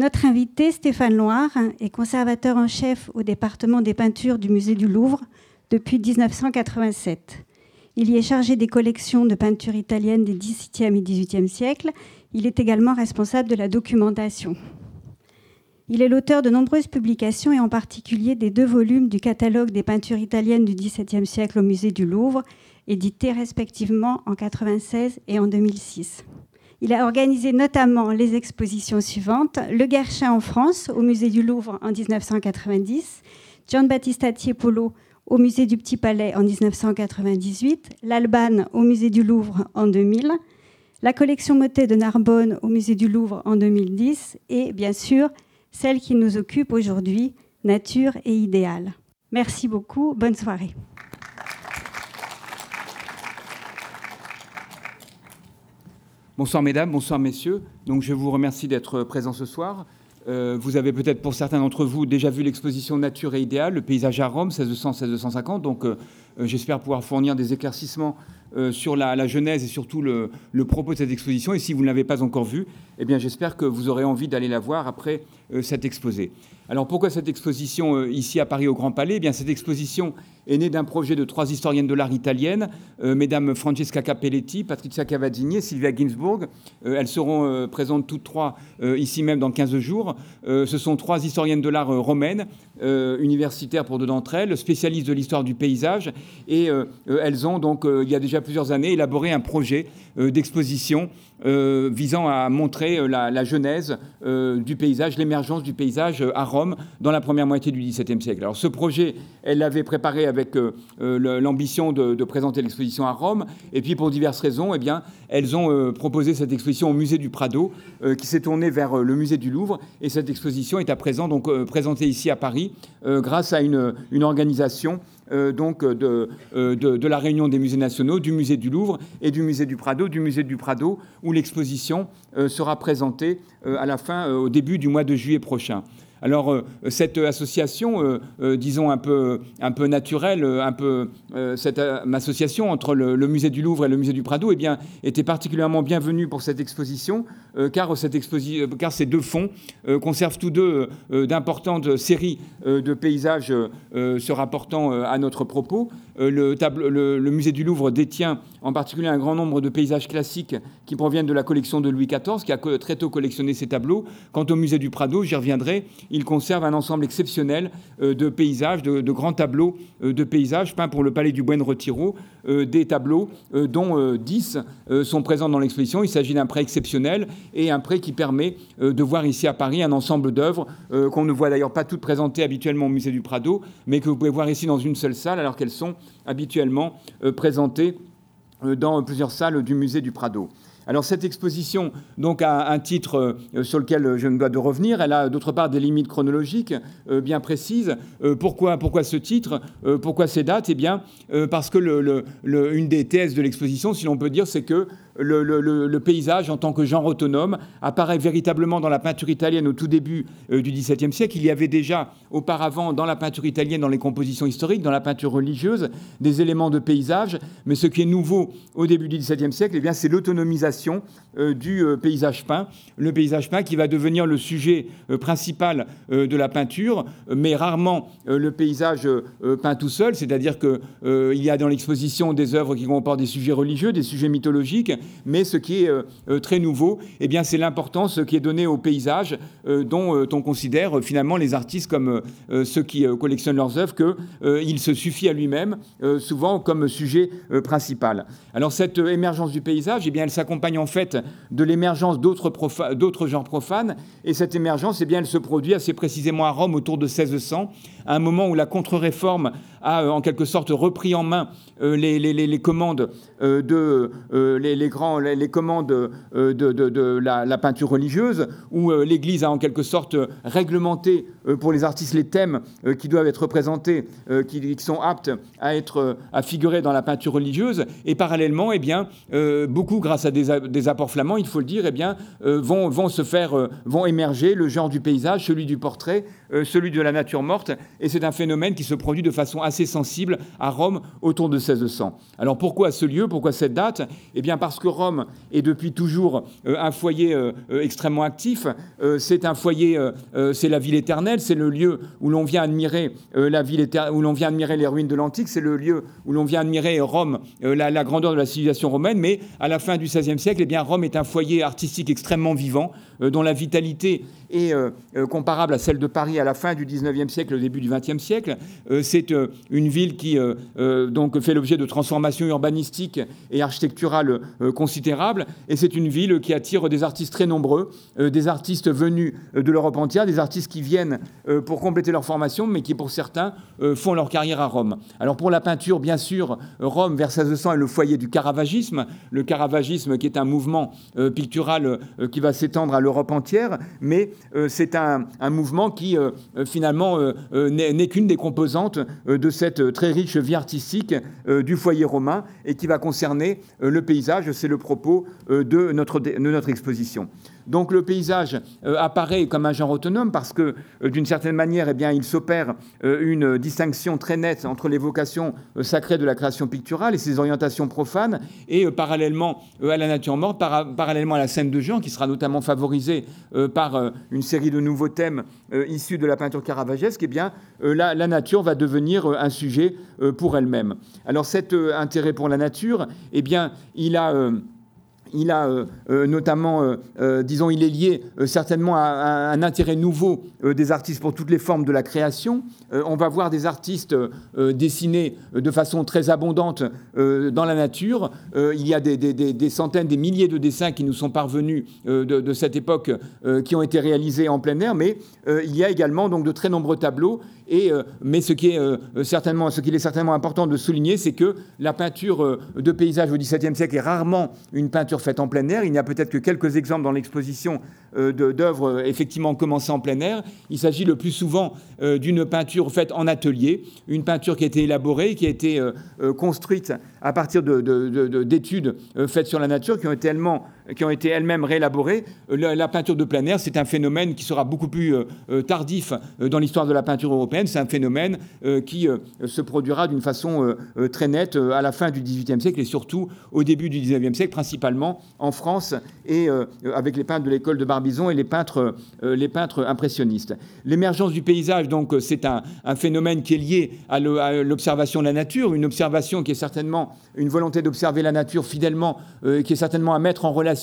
Notre invité, Stéphane Loire, est conservateur en chef au département des peintures du musée du Louvre depuis 1987. Il y est chargé des collections de peintures italiennes des XVIIe et XVIIIe siècles. Il est également responsable de la documentation. Il est l'auteur de nombreuses publications et en particulier des deux volumes du catalogue des peintures italiennes du XVIIe siècle au musée du Louvre, édités respectivement en 1996 et en 2006. Il a organisé notamment les expositions suivantes. Le Guerchin en France, au musée du Louvre en 1990, Gian Battista Tiepolo au musée du Petit Palais en 1998, l'Albane au musée du Louvre en 2000, la collection Motet de Narbonne au musée du Louvre en 2010 et bien sûr celle qui nous occupe aujourd'hui, Nature et idéal. Merci beaucoup, bonne soirée. Bonsoir mesdames, bonsoir messieurs. Donc je vous remercie d'être présents ce soir. Euh, vous avez peut-être pour certains d'entre vous déjà vu l'exposition Nature et idéal, le paysage à Rome, 1600-1650. Donc euh, euh, j'espère pouvoir fournir des éclaircissements sur la, genèse et surtout le, le, propos de cette exposition. Et si vous ne l'avez pas encore vue, eh bien j'espère que vous aurez envie d'aller la voir après cet exposé. Alors pourquoi cette exposition ici à Paris au Grand Palais? Eh bien cette exposition est née d'un projet de trois historiennes de l'art italiennes, euh, mesdames Francesca Capelletti, Patricia Cavadini et Sylvia Ginsburg. Euh, elles seront euh, présentes toutes trois ici même dans 15 jours. ce sont trois historiennes de l'art romaines, universitaires pour deux d'entre elles, spécialistes de l'histoire du paysage. Et elles ont donc, il y a déjà plusieurs années, élaboré un projet d'exposition visant à montrer la, genèse du paysage, l'émergence du paysage à Rome dans la première moitié du XVIIe siècle. Alors ce projet, elle l'avait préparé avec euh, euh, l'ambition de, présenter l'exposition à Rome. Et puis, pour diverses raisons, eh bien, elles ont euh, proposé cette exposition au musée du Prado, qui s'est tournée vers le musée du Louvre. Et cette exposition est à présent donc présentée ici à Paris grâce à une, organisation donc de, de, la réunion des musées nationaux, du musée du Louvre et du musée du Prado, du musée du Prado, où l'exposition sera présentée à la fin, au début du mois de juillet prochain. Alors euh, cette association, euh, euh, disons un peu, un peu naturelle, un peu cette association entre le, musée du Louvre et le musée du Prado, eh bien, était particulièrement bienvenue pour cette exposition, car, cette car ces deux fonds conservent tous deux d'importantes séries de paysages se rapportant à notre propos. Le, musée du Louvre détient en particulier un grand nombre de paysages classiques qui proviennent de la collection de Louis XIV, qui a très tôt collectionné ces tableaux. Quant au musée du Prado, j'y reviendrai, il conserve un ensemble exceptionnel euh, de paysages, de, grands tableaux euh, de paysages peints pour le palais du Buen Retiro, euh, des tableaux dont 10 sont présents dans l'exposition. Il s'agit d'un prêt exceptionnel et un prêt qui permet de voir ici à Paris un ensemble d'œuvres qu'on ne voit d'ailleurs pas toutes présentées habituellement au musée du Prado, mais que vous pouvez voir ici dans une seule salle alors qu'elles sont habituellement présentées dans plusieurs salles du musée du Prado. Alors cette exposition donc a un titre euh, sur lequel je me dois de revenir. Elle a d'autre part des limites chronologiques euh, bien précises. Euh, pourquoi, pourquoi ce titre? Pourquoi ces dates? Eh bien parce que le, une des thèses de l'exposition, si l'on peut dire, c'est que le, paysage en tant que genre autonome apparaît véritablement dans la peinture italienne au tout début euh, du XVIIe siècle. Il y avait déjà auparavant dans la peinture italienne, dans les compositions historiques, dans la peinture religieuse, des éléments de paysage. Mais ce qui est nouveau au début du XVIIe siècle, eh bien, c'est l'autonomisation euh, du euh, paysage peint. Le paysage peint qui va devenir le sujet principal de la peinture, mais rarement le paysage peint tout seul. C'est-à-dire qu'il y a dans l'exposition des œuvres qui comportent des sujets religieux, des sujets mythologiques, mais ce qui est euh, euh, très nouveau, eh bien, c'est l'importance qui est donnée au paysage, euh, dont on considère finalement les artistes comme ceux qui collectionnent leurs œuvres, qu'il se suffit à lui-même, souvent comme sujet principal. Alors cette émergence du paysage, eh bien, elle s'accompagne en fait de l'émergence d'autres genres profanes, et cette émergence, eh bien, elle se produit assez précisément à Rome autour de 1600, un moment où la contre-réforme a en quelque sorte repris en main les, commandes de les, grands, les, commandes euh, de, la, peinture religieuse, où euh, l'Église a en quelque sorte réglementé euh, pour les artistes les thèmes qui doivent être représentés, qui, sont aptes à, être, à figurer dans la peinture religieuse. Et parallèlement, eh bien, beaucoup, grâce à des, apports flamands, il faut le dire, eh bien, vont, vont se faire, vont émerger le genre du paysage, celui du portrait, celui de la nature morte, et c'est un phénomène qui se produit de façon assez sensible à Rome autour de 1600. Alors pourquoi ce lieu Pourquoi cette date? Eh bien parce que Rome est depuis toujours un foyer extrêmement actif. c'est un foyer, c'est la ville éternelle, c'est le lieu où l'on vient admirer la ville où l'on vient admirer les ruines de l'antique, c'est le lieu où l'on vient admirer Rome, la, grandeur de la civilisation romaine. Mais à la fin du XVIe siècle, eh bien Rome est un foyer artistique extrêmement vivant, dont la vitalité est euh, euh, comparable à celle de Paris à la fin du 19e siècle, au début du 20e siècle. Euh, c'est une ville qui donc fait l'objet de transformations urbanistiques et architecturales considérables. Et c'est une ville qui attire des artistes très nombreux, des artistes venus de l'Europe entière, des artistes qui viennent pour compléter leur formation, mais qui pour certains font leur carrière à Rome. Alors pour la peinture, bien sûr, Rome vers 1600 est le foyer du caravagisme, le caravagisme qui est un mouvement pictural qui va s'étendre à l'Europe entière, mais euh, c'est un, mouvement qui euh, euh, finalement n'est qu'une des composantes de cette très riche vie artistique du foyer romain et qui va concerner le paysage. C'est le propos de notre, de notre exposition. Donc le paysage euh, apparaît comme un genre autonome parce que euh, d'une certaine manière, eh bien, il s'opère euh, une distinction très nette entre les vocations sacrées de la création picturale et ses orientations profanes, et parallèlement à la nature morte, parallèlement à la scène de genre, qui sera notamment favorisée par une série de nouveaux thèmes issus de la peinture caravagesque, eh bien, la, la, nature va devenir un sujet pour elle-même. Alors cet intérêt pour la nature, eh bien, il a il a euh, euh, notamment, euh, disons, il est lié certainement à, un intérêt nouveau des artistes pour toutes les formes de la création. on va voir des artistes dessiner de façon très abondante dans la nature. il y a des, centaines, des milliers de dessins qui nous sont parvenus de, cette époque qui ont été réalisés en plein air, mais il y a également donc de très nombreux tableaux. Et, mais ce qui est certainement, ce qu'il est certainement important de souligner, c'est que la peinture de paysage au XVIIe siècle est rarement une peinture faites en plein air. Il n'y a peut-être que quelques exemples dans l'exposition euh, d'œuvres euh, effectivement commencées en plein air. Il s'agit le plus souvent euh, d'une peinture faite en atelier, une peinture qui a été élaborée, qui a été construite à partir d'études faites sur la nature, qui ont été elles-mêmes qui ont été elles-mêmes réélaborées. La, peinture de plein air, c'est un phénomène qui sera beaucoup plus tardif dans l'histoire de la peinture européenne. C'est un phénomène qui se produira d'une façon très nette à la fin du XVIIIe siècle et surtout au début du XIXe siècle, principalement en France et avec les peintres de l'école de Bar Bison et les peintres, euh, les peintres impressionnistes. L'émergence du paysage, donc, euh, c'est un, phénomène qui est lié à l'observation de la nature, une observation qui est certainement une volonté d'observer la nature fidèlement, euh, qui est certainement à mettre en relation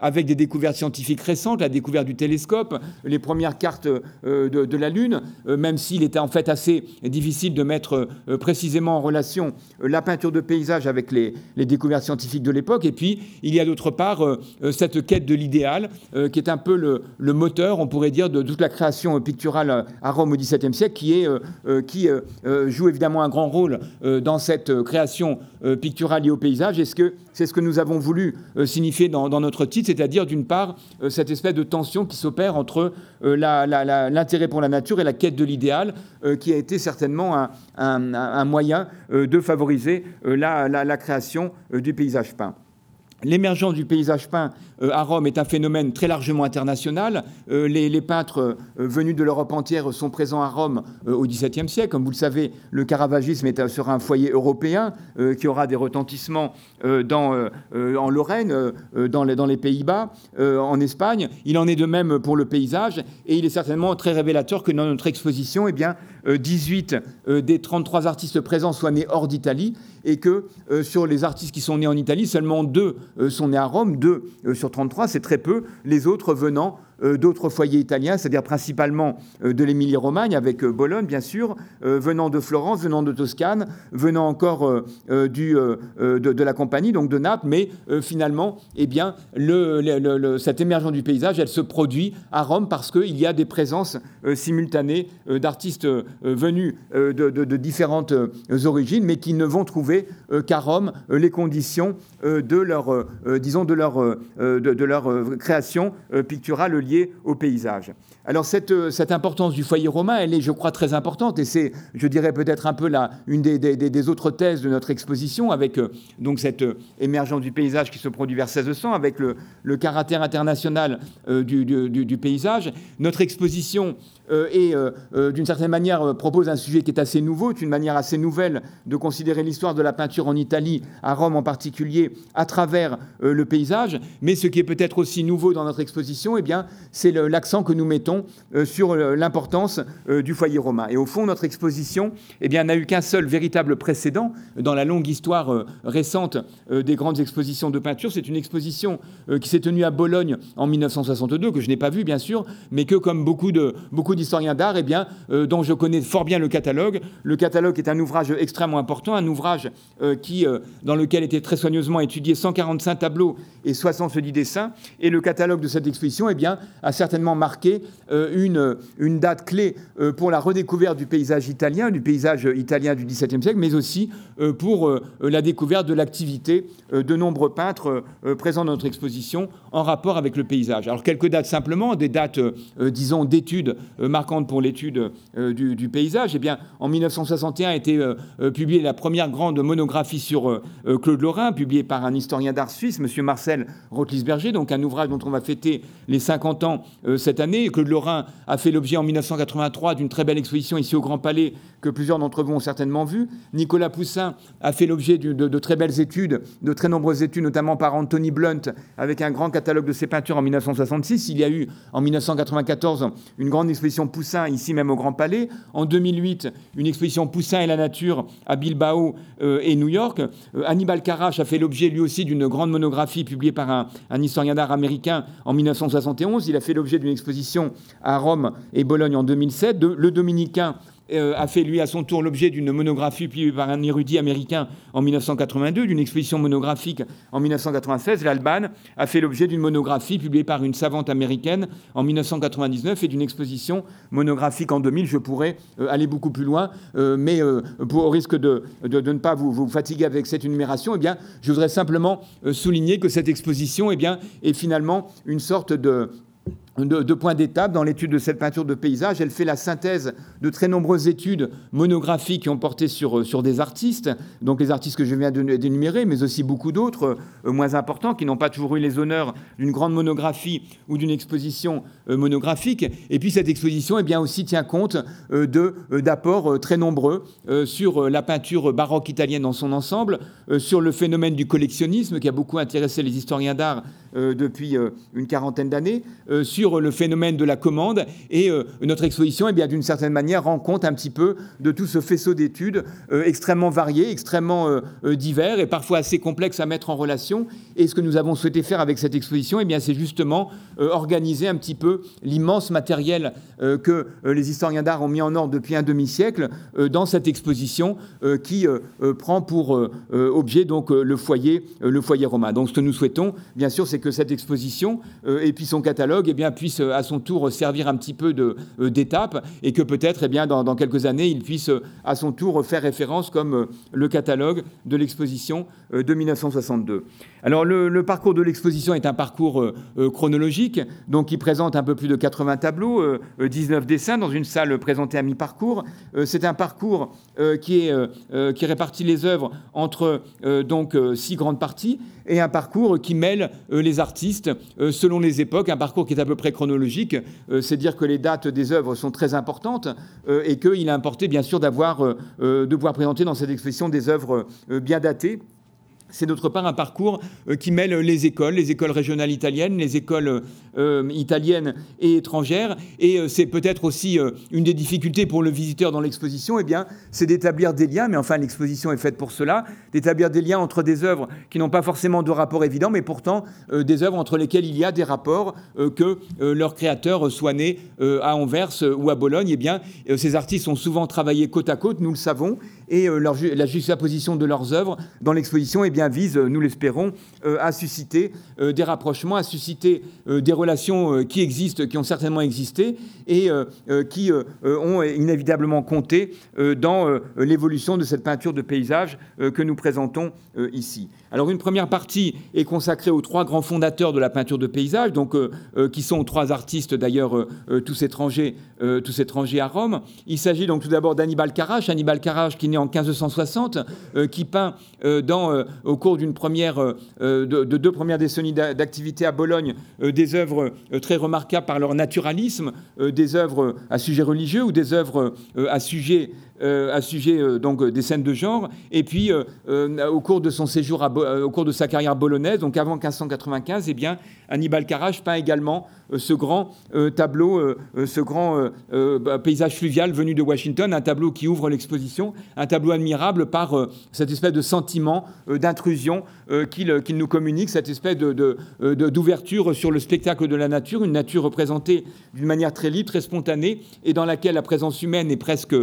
avec des découvertes scientifiques récentes, la découverte du télescope, les premières cartes de, la Lune, même s'il était en fait assez difficile de mettre précisément en relation la peinture de paysage avec les, découvertes scientifiques de l'époque. Et puis, il y a d'autre part cette quête de l'idéal, qui est un peu le, moteur, on pourrait dire, de toute la création picturale à Rome au XVIIe siècle, qui, euh, euh, euh, joue évidemment un grand rôle dans cette création picturale liée au paysage. Est-ce que c'est ce que nous avons voulu signifier dans, notre titre, c'est-à-dire d'une part cette espèce de tension qui s'opère entre l'intérêt pour la nature et la quête de l'idéal, qui a été certainement un, moyen de favoriser la création du paysage peint. L'émergence du paysage peint euh, à Rome est un phénomène très largement international. Euh, les, peintres euh, venus de l'Europe entière sont présents à Rome au XVIIe siècle. Comme vous le savez, le caravagisme sera un foyer européen qui aura des retentissements dans, en Lorraine, dans les, dans les Pays-Bas, en Espagne. Il en est de même pour le paysage et il est certainement très révélateur que dans notre exposition, eh bien, 18 des 33 artistes présents soient nés hors d'Italie et que sur les artistes qui sont nés en Italie, seulement deux sont nés à Rome, deux sur 33, c'est très peu, les autres venant euh, d'autres foyers italiens, c'est-à-dire principalement euh, de l'Émilie-Romagne, avec euh, Bologne, bien sûr, venant de Florence, venant de Toscane, venant encore du, de, la compagnie, donc de Naples, mais finalement, eh bien, cette émergence du paysage, elle se produit à Rome parce qu'il y a des présences simultanées d'artistes venus de, différentes origines, mais qui ne vont trouver qu'à Rome les conditions de leur, disons, de leur, de, leur création picturale au paysage. Alors cette, cette, importance du foyer romain, elle est, je crois, très importante, et c'est, je dirais, peut-être un peu la, une des, des, des, autres thèses de notre exposition, avec donc cette émergence du paysage qui se produit vers 1600, avec le, le caractère international du, du, du, paysage. Notre exposition euh, et euh, euh, d'une certaine manière propose un sujet qui est assez nouveau, une manière assez nouvelle de considérer l'histoire de la peinture en Italie, à Rome en particulier, à travers le paysage. Mais ce qui est peut-être aussi nouveau dans notre exposition, eh bien, c'est l'accent que nous mettons sur l'importance du foyer romain. Et au fond, notre exposition eh n'a eu qu'un seul véritable précédent dans la longue histoire récente des grandes expositions de peinture. C'est une exposition qui s'est tenue à Bologne en 1962, que je n'ai pas vue bien sûr, mais que comme beaucoup de beaucoup d'historiens d'art, eh bien, euh, dont je connais fort bien le catalogue. Le catalogue est un ouvrage extrêmement important, un ouvrage euh, qui, euh, dans lequel étaient très soigneusement étudiés 145 tableaux et 70 dessins. Et le catalogue de cette exposition eh bien, a certainement marqué une, une date clé pour la redécouverte du paysage italien, du paysage italien du XVIIe siècle, mais aussi pour la découverte de l'activité de nombreux peintres présents dans notre exposition en rapport avec le paysage. Alors quelques dates simplement, des dates, disons, d'études marquante pour l'étude euh, du, paysage. Eh bien, en 1961 a été euh, publiée la première grande monographie sur Claude Lorrain, publiée par un historien d'art suisse, M. Marcel Rotlisberger, donc un ouvrage dont on va fêter les 50 ans cette année. Claude Lorrain a fait l'objet en 1983 d'une très belle exposition ici au Grand Palais que plusieurs d'entre vous ont certainement vu. Nicolas Poussin a fait l'objet de, très belles études, de très nombreuses études, notamment par Anthony Blunt, avec un grand catalogue de ses peintures en 1966. Il y a eu en 1994 une grande exposition Poussin, ici même au Grand Palais. En 2008, une exposition Poussin et la nature à Bilbao euh, et New York. Euh, Hannibal Carache a fait l'objet lui aussi d'une grande monographie publiée par un, un historien d'art américain en 1971. Il a fait l'objet d'une exposition à Rome et Bologne en 2007. De, le dominicain a fait lui à son tour l'objet d'une monographie publiée par un érudit américain en 1982, d'une exposition monographique en 1996. L'Alban a fait l'objet d'une monographie publiée par une savante américaine en 1999 et d'une exposition monographique en 2000. Je pourrais euh, aller beaucoup plus loin, euh, mais au risque de, ne pas vous, fatiguer avec cette énumération, eh bien, je voudrais simplement souligner que cette exposition eh est finalement une sorte de, de, points d'étape dans l'étude de cette peinture de paysage. Elle fait la synthèse de très nombreuses études monographiques qui ont porté sur, sur des artistes, donc les artistes que je viens d'énumérer, mais aussi beaucoup d'autres euh, moins importants qui n'ont pas toujours eu les honneurs d'une grande monographie ou d'une exposition euh, monographique. Et puis cette exposition eh bien, aussi tient compte euh, de, d'apports très nombreux sur la peinture baroque italienne dans son ensemble, sur le phénomène du collectionnisme qui a beaucoup intéressé les historiens d'art depuis une quarantaine d'années, sur le phénomène de la commande. Et euh, notre exposition, eh d'une certaine manière, rend compte un petit peu de tout ce faisceau d'études euh, extrêmement variés, extrêmement euh, divers et parfois assez complexes à mettre en relation. Et ce que nous avons souhaité faire avec cette exposition, eh c'est justement organiser un petit peu l'immense matériel que les historiens d'art ont mis en ordre depuis un demi-siècle dans cette exposition qui prend pour objet donc le foyer, le foyer romain. Donc, ce que nous souhaitons, bien sûr, c'est que cette exposition et puis son catalogue, eh bien, puisse euh, à son tour servir un petit peu euh, d'étape et que peut-être eh bien, dans, quelques années, il puisse euh, à son tour faire référence comme le catalogue de l'exposition de 1962. Alors le, parcours de l'exposition est un parcours chronologique, donc qui présente un peu plus de 80 tableaux, 19 dessins dans une salle présentée à mi-parcours. C'est un parcours qui, est, qui répartit les œuvres entre donc six grandes parties et un parcours qui mêle les artistes selon les époques, un parcours qui est à peu près chronologique, euh, c'est dire que les dates des œuvres sont très importantes euh, et qu'il a importé bien sûr d'avoir, euh, de pouvoir présenter dans cette exposition des œuvres bien datées c'est d'autre part un parcours euh, qui mêle les écoles, les écoles régionales italiennes, les écoles euh, italiennes et étrangères. Et euh, c'est peut-être aussi une des difficultés pour le visiteur dans l'exposition, eh c'est d'établir des liens, mais enfin l'exposition est faite pour cela, d'établir des liens entre des œuvres qui n'ont pas forcément de rapport évident, mais pourtant des œuvres entre lesquelles il y a des rapports, que leurs créateurs soient nés à Anvers ou à Bologne. Eh bien, ces artistes ont souvent travaillé côte à côte, nous le savons, et la juxtaposition de leurs œuvres dans l'exposition, eh bien, vise, nous l'espérons, à susciter des rapprochements, à susciter des relations qui existent, qui ont certainement existé et qui ont inévitablement compté dans l'évolution de cette peinture de paysage que nous présentons ici. Alors une première partie est consacrée aux trois grands fondateurs de la peinture de paysage, donc, euh, euh, qui sont trois artistes d'ailleurs euh, tous, étrangers, tous étrangers à Rome. Il s'agit donc tout d'abord d'Annibal Carache, Annibal Carache qui naît en 1560, qui peint au cours d'une première, de, de, deux premières décennies d'activité à Bologne des œuvres très remarquables par leur naturalisme, des œuvres à sujet religieux ou des œuvres à sujet à sujet donc des scènes de genre. Et puis, au cours de son séjour, au cours de sa carrière bolognaise, donc avant 1595, eh bien, Hannibal Carache peint également ce grand tableau, ce grand bah, paysage fluvial venu de Washington, un tableau qui ouvre l'exposition, un tableau admirable par cette espèce de sentiment d'intrusion qu'il nous communique, cette espèce d'ouverture sur le spectacle de la nature, une nature représentée d'une manière très libre, très spontanée, et dans laquelle la présence humaine est presque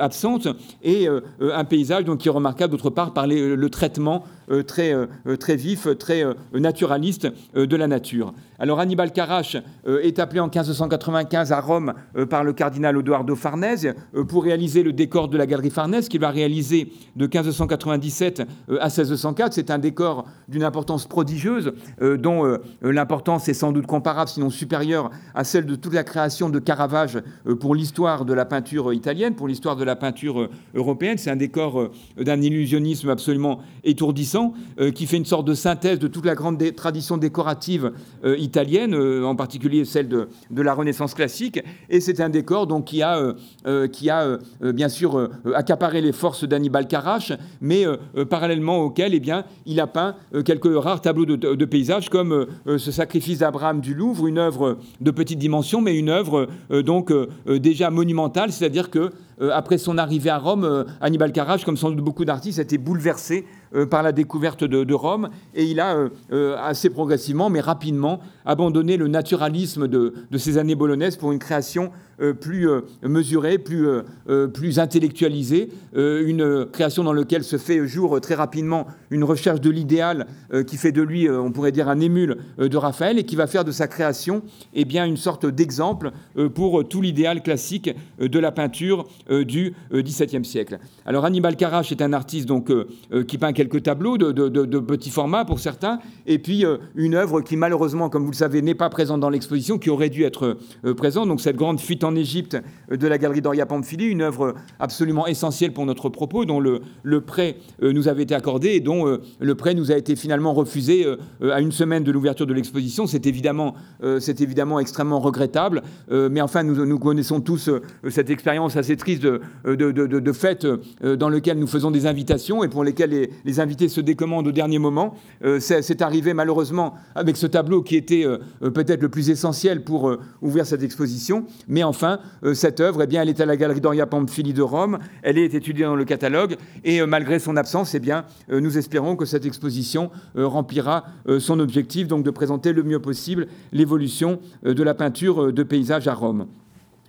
absente et euh, euh, un paysage donc, qui est remarquable d'autre part par le traitement euh, très, très vif, très naturaliste de la nature. Alors Hannibal Carache est appelé en 1595 à Rome par le cardinal Odoardo Farnèse pour réaliser le décor de la galerie Farnèse qu'il va réaliser de 1597 à 1604. C'est un décor d'une importance prodigieuse dont l'importance est sans doute comparable, sinon supérieure à celle de toute la création de Caravage pour l'histoire de la peinture italienne, pour l'histoire de la peinture euh, européenne. C'est un décor euh, d'un illusionnisme absolument étourdissant euh, qui fait une sorte de synthèse de toute la grande tradition décorative italienne, en particulier celle de, la Renaissance classique. Et c'est un décor donc, qui a, qui a bien sûr accaparé les forces d'Annibal Carache, mais parallèlement auquel eh bien, il a peint quelques rares tableaux de, de paysages comme ce sacrifice d'Abraham du Louvre, une œuvre de petite dimension, mais une œuvre donc déjà monumentale, c'est-à-dire que après son arrivée à Rome, euh, Hannibal Carache, comme sans doute beaucoup d'artistes, a été bouleversé euh, par la découverte de, Rome. Et il a euh, assez progressivement, mais rapidement, abandonné le naturalisme de, de ces années bolonaises pour une création plus mesurée, plus, plus intellectualisée, une création dans laquelle se fait jour très rapidement une recherche de l'idéal qui fait de lui, on pourrait dire, un émule de Raphaël et qui va faire de sa création eh bien, une sorte d'exemple pour tout l'idéal classique de la peinture du XVIIe siècle. Alors Hannibal Carache est un artiste donc, qui peint quelques tableaux de, de, petit format pour certains, et puis une œuvre qui malheureusement, comme vous le savez, n'est pas présente dans l'exposition, qui aurait dû être présente, donc cette grande fuite en Égypte de la galerie Doria Pamphili, une œuvre absolument essentielle pour notre propos, dont le, prêt nous avait été accordé et dont le prêt nous a été finalement refusé à une semaine de l'ouverture de l'exposition. C'est évidemment, c'est évidemment extrêmement regrettable, mais enfin nous, connaissons tous cette expérience assez triste de, de, de, de fêtes dans lequel nous faisons des invitations et pour lesquelles les, invités se décommandent au dernier moment. Euh, c'est arrivé malheureusement avec ce tableau qui était euh, peut-être le plus essentiel pour euh, ouvrir cette exposition. Mais enfin, cette œuvre, eh bien, elle est à la galerie Doria Pamphili de Rome. Elle est étudiée dans le catalogue et malgré son absence, eh bien, nous espérons que cette exposition remplira son objectif, donc de présenter le mieux possible l'évolution de la peinture de paysage à Rome.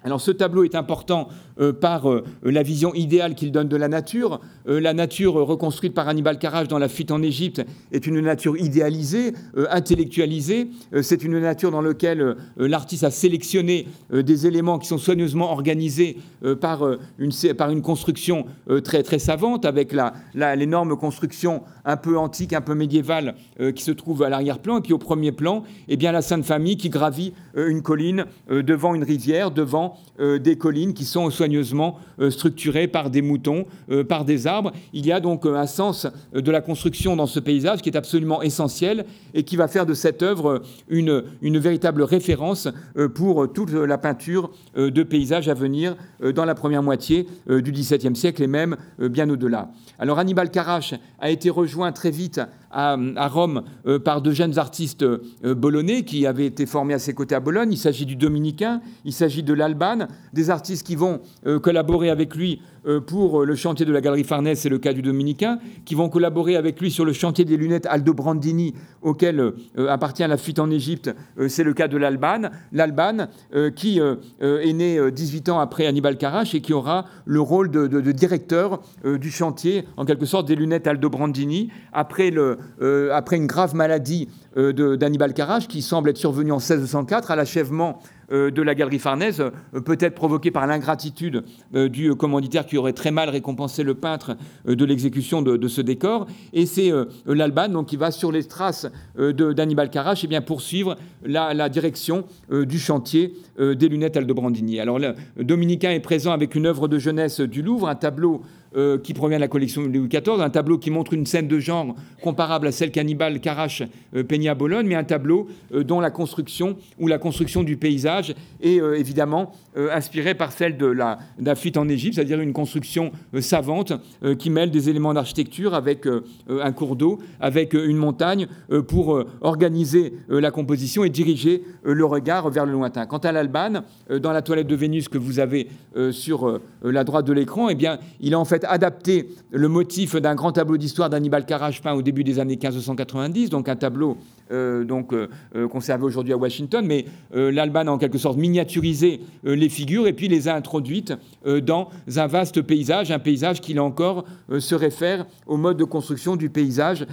Alors ce tableau est important euh, par euh, la vision idéale qu'il donne de la nature. Euh, la nature reconstruite par Hannibal Carache dans la fuite en Égypte est une nature idéalisée, intellectualisée. C'est une nature dans laquelle l'artiste a sélectionné des éléments qui sont soigneusement organisés par, une, par une construction très, très savante, avec l'énorme construction un peu antique, un peu médiévale qui se trouve à l'arrière-plan. Et puis au premier plan, eh bien, la Sainte Famille qui gravit une colline devant une rivière, devant euh, des collines qui sont soigneusement euh, structurées par des moutons, euh, par des arbres. Il y a donc un sens de la construction dans ce paysage qui est absolument essentiel et qui va faire de cette œuvre une, une véritable référence pour toute la peinture de paysage à venir dans la première moitié du XVIIe siècle et même bien au-delà. Alors Hannibal Carache a été rejoint très vite à, Rome par deux jeunes artistes bolonais qui avaient été formés à ses côtés à Bologne. Il s'agit du Dominicain, il s'agit de l'Albane, des artistes qui vont collaborer avec lui euh, pour euh, le chantier de la Galerie Farnèse, c'est le cas du Dominicain, qui vont collaborer avec lui sur le chantier des lunettes Aldo Brandini, auquel euh, appartient la fuite en Égypte, c'est le cas de l'Albane. L'Albane, qui est né 18 ans après Hannibal Carache et qui aura le rôle de, directeur du chantier, en quelque sorte, des lunettes Aldo Brandini, après, une grave maladie d'Hannibal Carache, qui semble être survenue en 1604 à l'achèvement euh, de la galerie Farnèse, euh, peut-être provoquée par l'ingratitude euh, du commanditaire qui aurait très mal récompensé le peintre de l'exécution de, ce décor. Et c'est l'Alban donc, qui va sur les traces d'Annibal Carache et bien, poursuivre la, direction du chantier des lunettes Aldobrandini. Alors, le Dominicain est présent avec une œuvre de jeunesse du Louvre, un tableau euh, qui provient de la collection Louis XIV, un tableau qui montre une scène de genre comparable à celle qu'Annibal Carache euh, peignait à Bologne, mais un tableau euh, dont la construction ou la construction du paysage est évidemment inspirée par celle de la, fuite en Égypte, c'est-à-dire une construction savante qui mêle des éléments d'architecture avec un cours d'eau, avec une montagne pour organiser la composition et diriger le regard vers le lointain. Quant à l'Albane, dans la toilette de Vénus que vous avez sur la droite de l'écran, eh bien, il a en fait adapter le motif d'un grand tableau d'histoire d'Annibal peint au début des années 1590, donc un tableau euh, donc, euh, euh, conservé aujourd'hui à Washington, mais l'Alban a en quelque sorte miniaturisé les figures et puis les a introduites dans un vaste paysage, un paysage qui là encore se réfère au mode de construction du paysage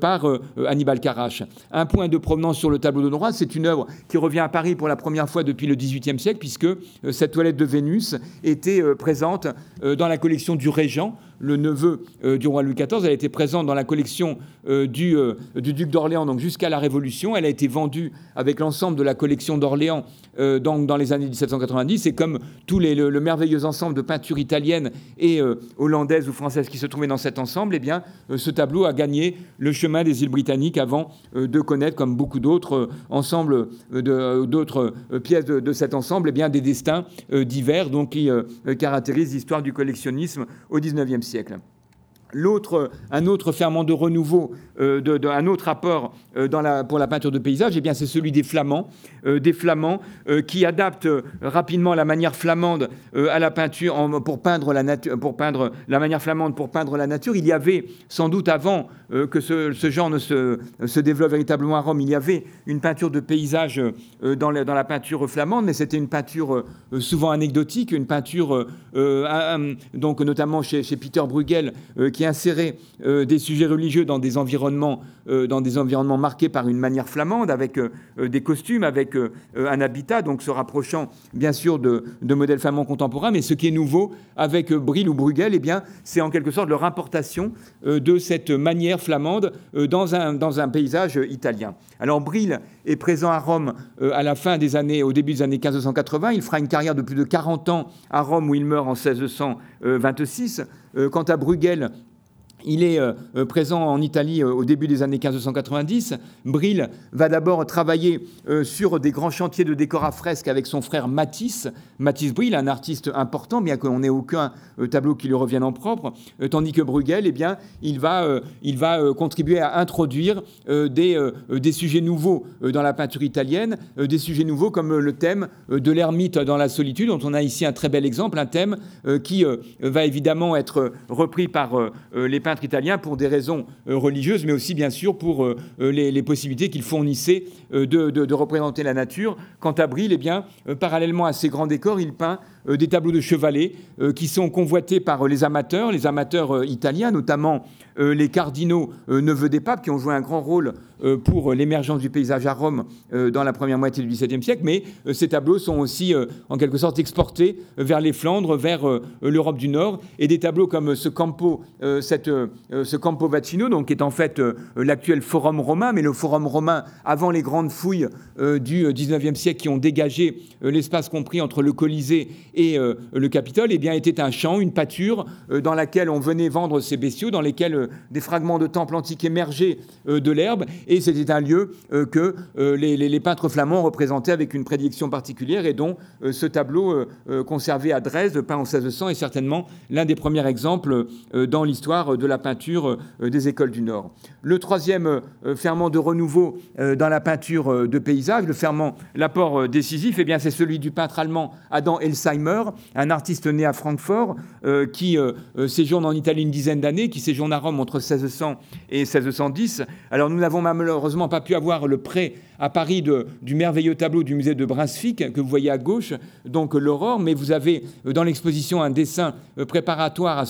par Annibal Carache. Un point de provenance sur le tableau de droite, c'est une œuvre qui revient à Paris pour la première fois depuis le XVIIIe siècle, puisque cette toilette de Vénus était présente dans la collection du Régent gens le neveu euh, du roi Louis XIV. Elle a été présente dans la collection euh, du, euh, du, duc d'Orléans, donc jusqu'à la Révolution. Elle a été vendue avec l'ensemble de la collection d'Orléans donc dans les années 1790. Et comme tout les, le, merveilleux ensemble de peintures italiennes et hollandaises ou françaises qui se trouvaient dans cet ensemble, eh bien, ce tableau a gagné le chemin des îles britanniques avant de connaître, comme beaucoup d'autres ensembles d'autres pièces de, cet ensemble, eh bien, des destins divers, donc qui caractérisent l'histoire du collectionnisme au XIXe siècle نووسێکرم L'autre, un autre ferment de renouveau, euh, un autre apport euh, pour la peinture de paysage, eh bien, c'est celui des flamands, euh, des flamands qui adaptent rapidement la manière flamande à la peinture pour peindre la nature, pour peindre la manière flamande pour peindre la nature. Il y avait sans doute avant que ce, genre ne se, développe véritablement à Rome, il y avait une peinture de paysage dans, la, dans la peinture flamande, mais c'était une peinture souvent anecdotique, une peinture donc notamment chez, chez Peter Bruegel qui insérait euh, des sujets religieux dans des environnements, euh, dans des environnements marqués par une manière flamande, avec euh, des costumes, avec un habitat, donc se rapprochant bien sûr de, modèles flamands contemporains. Mais ce qui est nouveau avec Brill ou Bruegel, eh bien, c'est en quelque sorte leur importation de cette manière flamande dans un, dans un paysage italien. Alors Brill est présent à Rome à la fin des années, au début des années 1580. Il fera une carrière de plus de 40 ans à Rome où il meurt en 1626. Quant à Bruegel, il est euh, euh, présent en Italie euh, au début des années 1590. Brill va d'abord travailler sur des grands chantiers de décors à fresques avec son frère Matisse. Matisse Brill, un artiste important, bien qu'on n'ait aucun tableau qui lui revienne en propre, tandis que Bruegel, eh bien, il va, il va contribuer à introduire des, des, sujets nouveaux dans la peinture italienne, des sujets nouveaux comme le thème de l'ermite dans la solitude, dont on a ici un très bel exemple, un thème qui va évidemment être repris par les peintre italien pour des raisons euh, religieuses, mais aussi bien sûr pour euh, euh, les, possibilités qu'il fournissait de, représenter la nature. Quant à Brill, eh bien, parallèlement à ces grands décors, il peint des tableaux de chevalets qui sont convoités par les amateurs, les amateurs italiens, notamment les cardinaux neveux des papes, qui ont joué un grand rôle pour l'émergence du paysage à Rome dans la première moitié du XVIIe siècle. Mais ces tableaux sont aussi en quelque sorte exportés vers les Flandres, vers l'Europe du Nord. Et des tableaux comme ce Campo, euh, ce Campo Vaccino, donc, qui est en fait euh, l'actuel Forum romain, mais le Forum romain avant les grandes fouilles euh, du XIXe siècle qui ont dégagé l'espace compris entre le Colisée le Capitole, eh bien, était un champ, une pâture dans laquelle on venait vendre ces bestiaux, dans lesquels des fragments de temples antiques émergeaient de l'herbe, et c'était un lieu que les, peintres flamands représentaient avec une prédilection particulière, et dont ce tableau conservé à Dresde, peint en 1600, est certainement l'un des premiers exemples dans l'histoire de la peinture des écoles du Nord. Le troisième ferment de renouveau dans la peinture de paysage, le ferment, l'apport décisif, eh bien c'est celui du peintre allemand Adam Elsheimer, un artiste né à Francfort, euh, qui euh, euh, séjourne en Italie une dizaine d'années, qui séjourne à Rome entre 1600 et 1610. Alors nous n'avons malheureusement pas pu avoir le prêt à Paris du merveilleux tableau du musée de Brunswick que vous voyez à gauche, donc l'aurore, mais vous avez dans l'exposition un dessin préparatoire à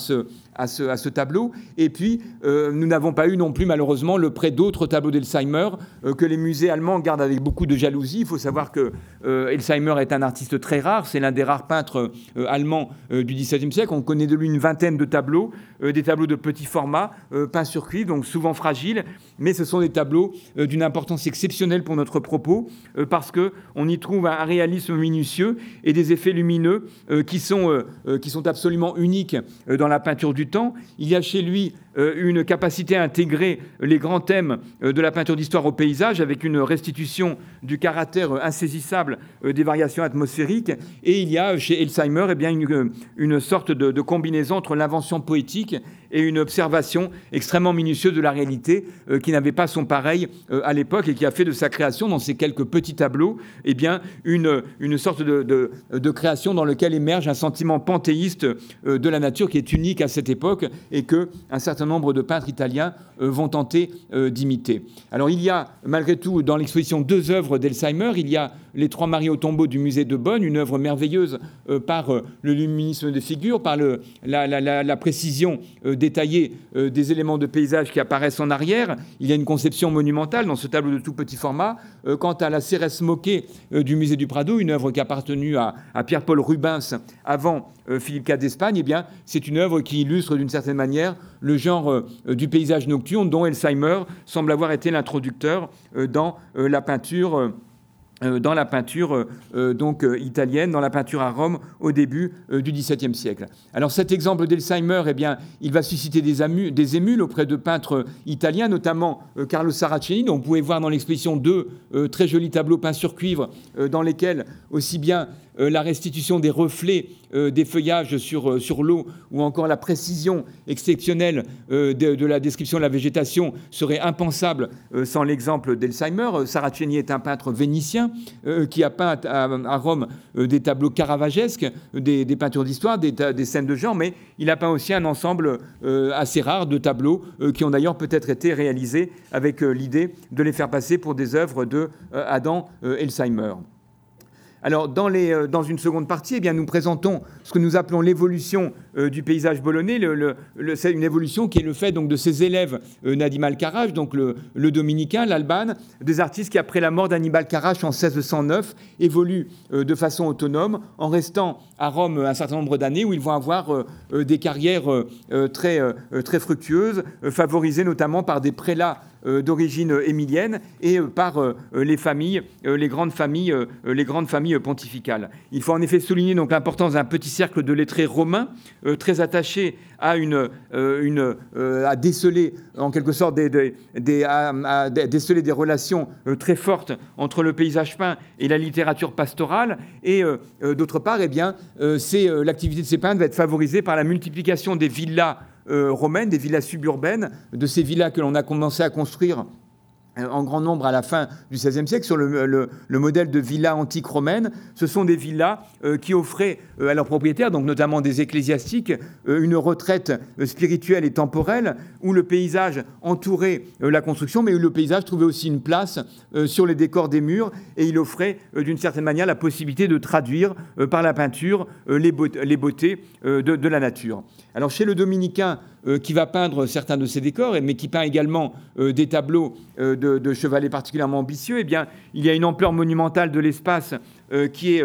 ce, tableau. Et puis, euh, nous n'avons pas eu non plus, malheureusement, le prêt d'autres tableaux d'Elsheimer euh, que les musées allemands gardent avec beaucoup de jalousie. Il faut savoir que euh, est un artiste très rare. C'est l'un des rares peintres allemands du XVIIe siècle. On connaît de lui une vingtaine de tableaux, des tableaux de petit format, peints sur cuivre, donc souvent fragiles. Mais ce sont des tableaux d'une importance exceptionnelle pour notre propos, parce qu'on y trouve un réalisme minutieux et des effets lumineux qui, sont, qui sont absolument uniques dans la peinture du temps. Il y a chez lui euh, une capacité à intégrer les grands thèmes euh, de la peinture d'histoire au paysage avec une restitution du caractère insaisissable euh, des variations atmosphériques. Et il y a chez Elsheimer eh bien, une, sorte de, combinaison entre l'invention poétique Henrique et une observation extrêmement minutieuse de la réalité qui n'avait pas son pareil à l'époque et qui a fait de sa création dans ces quelques petits tableaux eh bien, une, une sorte de, de, création dans laquelle émerge un sentiment panthéiste de la nature qui est unique à cette époque et que un certain nombre de peintres italiens euh, vont tenter euh, d'imiter. Alors il y a malgré tout dans l'exposition deux œuvres d'Elsheimer. Il y a Les Trois Maries au tombeau du musée de Bonn, une œuvre merveilleuse euh, par le luminisme des figures, par le, la, précision détaillée des éléments de paysage qui apparaissent en arrière. Il y a une conception monumentale dans ce tableau de tout petit format. quant à la Cérès moquée du musée du Prado, une œuvre qui a appartenu à, Pierre-Paul Rubens avant Philippe IV d'Espagne, eh c'est une œuvre qui illustre d'une certaine manière le genre euh, du paysage nocturne dont Elsheimer semble avoir été l'introducteur euh, dans euh, la peinture dans la peinture donc italienne, dans la peinture à Rome au début du XVIIe siècle. Alors cet exemple d'Elsheimer, eh bien, il va susciter des, émules auprès de peintres italiens, notamment Carlo Saraceni, dont vous pouvez voir dans l'exposition deux très jolis tableaux peints sur cuivre, dans lesquels aussi bien euh, la restitution des reflets euh, des feuillages sur, euh, sur l'eau ou encore la précision exceptionnelle de, la description de la végétation serait impensable sans l'exemple d'Elsheimer. Saraceni est un peintre vénitien qui a peint à, Rome des tableaux caravagesques, des, peintures d'histoire, des, des, scènes de genre, mais il a peint aussi un ensemble assez rare de tableaux qui ont d'ailleurs peut-être été réalisés avec l'idée de les faire passer pour des œuvres de Adam Elsheimer. Alors, dans, euh, dans, une seconde partie, eh bien, nous présentons ce que nous appelons l'évolution euh, du paysage bolonais. c'est une évolution qui est le fait donc, de ses élèves euh, Nadim Al-Karash, donc le, dominicain, l'Alban, des artistes qui, après la mort d'Annibal Karash en 1609, évoluent de façon autonome en restant à Rome un certain nombre d'années où ils vont avoir des carrières très, très fructueuses, favorisées notamment par des prélats euh, d'origine émilienne et euh, par euh, les familles, les grandes familles, pontificales. Il faut en effet souligner l'importance d'un petit cercle de lettrés romains très attaché à une, une à déceler en quelque sorte des, relations très fortes entre le paysage peint et la littérature pastorale. Et d'autre part, eh bien, c'est l'activité de ces peintres va être favorisée par la multiplication des villas euh, romaines, des villas suburbaines, de ces villas que l'on a commencé à construire euh, en grand nombre à la fin du XVIe siècle sur le, modèle de villa antique romaine. Ce sont des villas euh, qui offraient euh, à leurs propriétaires, donc notamment des ecclésiastiques, une retraite spirituelle et temporelle où le paysage entourait la construction, mais où le paysage trouvait aussi une place sur les décors des murs et il offrait d'une certaine manière la possibilité de traduire par la peinture les, beautés de la nature. Alors chez le dominicain, euh, qui va peindre certains de ces décors, mais qui peint également euh, des tableaux euh, de, chevalets particulièrement ambitieux, eh il y a une ampleur monumentale de l'espace qui est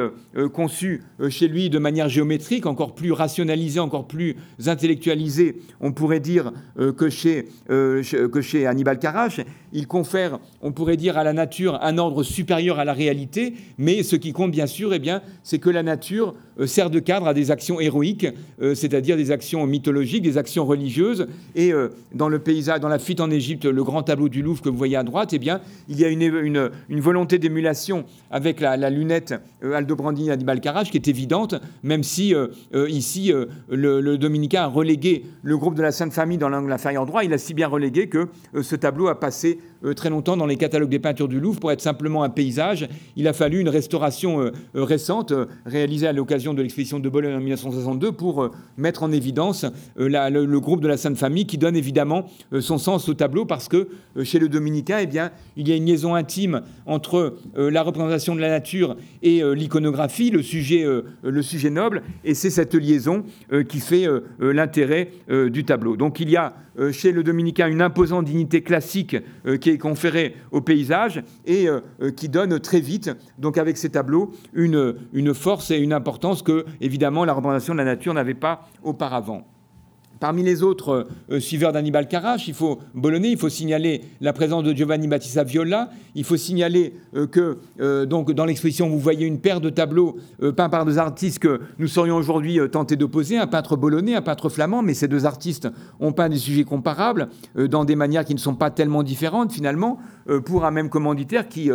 conçu chez lui de manière géométrique, encore plus rationalisée, encore plus intellectualisée, on pourrait dire, que, chez, que chez Hannibal Carache. Il confère, on pourrait dire, à la nature un ordre supérieur à la réalité, mais ce qui compte bien sûr, eh c'est que la nature sert de cadre à des actions héroïques, c'est-à-dire des actions mythologiques, des actions religieuses. Et dans le paysage, dans la fuite en Égypte, le grand tableau du Louvre que vous voyez à droite, eh bien, il y a une, une, volonté d'émulation avec la, lunette euh, Aldobrandini Hannibal Carache qui est évidente, même si euh, euh, ici le, dominicain a relégué le groupe de la Sainte Famille dans l'angle inférieur droit. Il a si bien relégué que ce tableau a passé très longtemps dans les catalogues des peintures du Louvre pour être simplement un paysage. Il a fallu une restauration récente réalisée à l'occasion de l'exposition de Bologne en 1962 pour mettre en évidence le, groupe de la Sainte Famille qui donne évidemment son sens au tableau parce que chez le dominicain, eh bien, il y a une liaison intime entre la représentation de la nature et euh, l'iconographie, le, sujet, euh, le sujet noble, et c'est cette liaison qui fait l'intérêt du tableau. Donc il y a chez le dominicain une imposante dignité classique qui est conférée au paysage et qui donne très vite, donc avec ces tableaux, une, une force et une importance que, évidemment, la représentation de la nature n'avait pas auparavant. Parmi les autres euh, suiveurs d'Annibal Carache, il faut Bologna, il faut signaler la présence de Giovanni Battista Viola, il faut signaler euh, que euh, donc dans l'exposition vous voyez une paire de tableaux peints par deux artistes que nous serions aujourd'hui tentés d'opposer, un peintre bolonais, un peintre flamand, mais ces deux artistes ont peint des sujets comparables dans des manières qui ne sont pas tellement différentes finalement pour un même commanditaire qui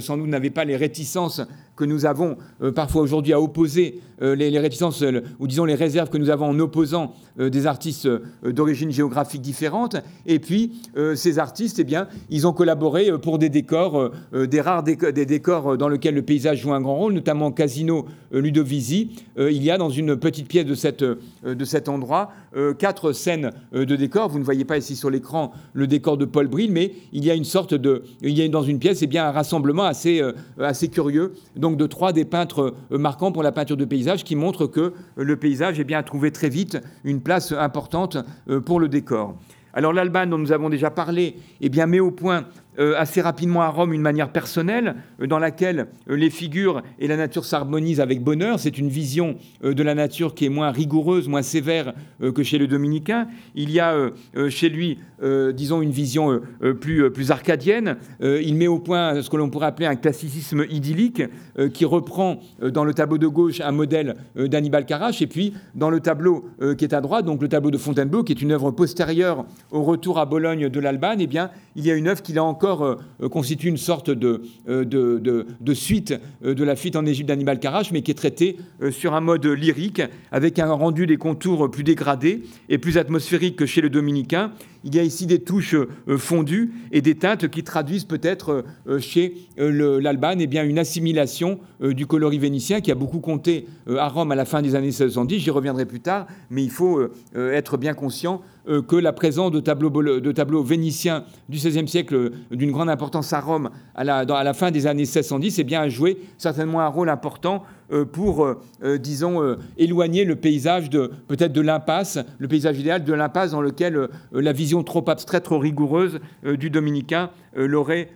sans doute n'avait pas les réticences que nous avons parfois aujourd'hui à opposer les, les, réticences ou disons les réserves que nous avons en opposant des artistes euh, d'origine géographique différente. Et puis, euh, ces artistes, eh bien, ils ont collaboré euh, pour des décors, des rares des décors dans lesquels le paysage joue un grand rôle, notamment Casino Ludovisi. il y a dans une petite pièce de, cette, de cet endroit quatre scènes de décors. Vous ne voyez pas ici sur l'écran le décor de Paul Bril, mais il y a une sorte de, il y a dans une pièce, eh bien, un rassemblement assez, assez curieux, donc de trois des peintres marquants pour la peinture de paysage, qui montrent que le paysage, eh bien, a trouvé très vite une place importante euh, pour le décor. Alors l'Alban, dont nous avons déjà parlé, eh bien, met au point euh, assez rapidement à Rome une manière personnelle euh, dans laquelle euh, les figures et la nature s'harmonisent avec bonheur. C'est une vision de la nature qui est moins rigoureuse, moins sévère que chez le dominicain. Il y a chez lui, disons, une vision plus, plus arcadienne. il met au point ce que l'on pourrait appeler un classicisme idyllique qui reprend dans le tableau de gauche un modèle d'Annibal Carache et puis dans le tableau qui est à droite, donc le tableau de Fontainebleau, qui est une œuvre postérieure au retour à Bologne de l'Alban, eh bien, il y a une œuvre qui a encore euh, constitue une sorte de, euh, de, suite euh, de la fuite en Égypte d'Animal Carache, mais qui est traitée sur un mode lyrique, avec un rendu des contours plus dégradés et plus atmosphérique que chez le dominicain. Il y a ici des touches fondues et des teintes qui traduisent peut-être chez l'Alban eh bien une assimilation du coloris vénitien qui a beaucoup compté à Rome à la fin des années 70. J'y reviendrai plus tard, mais il faut être bien conscient euh, que la présence de tableaux, vénitiens du XVIe siècle euh, d'une grande importance à Rome à la, fin des années 1610 eh bien, a joué certainement un rôle important euh, pour, disons, éloigner le paysage de peut-être de l'impasse, le paysage idéal de l'impasse dans lequel la vision trop abstraite, trop rigoureuse du dominicain l'aurait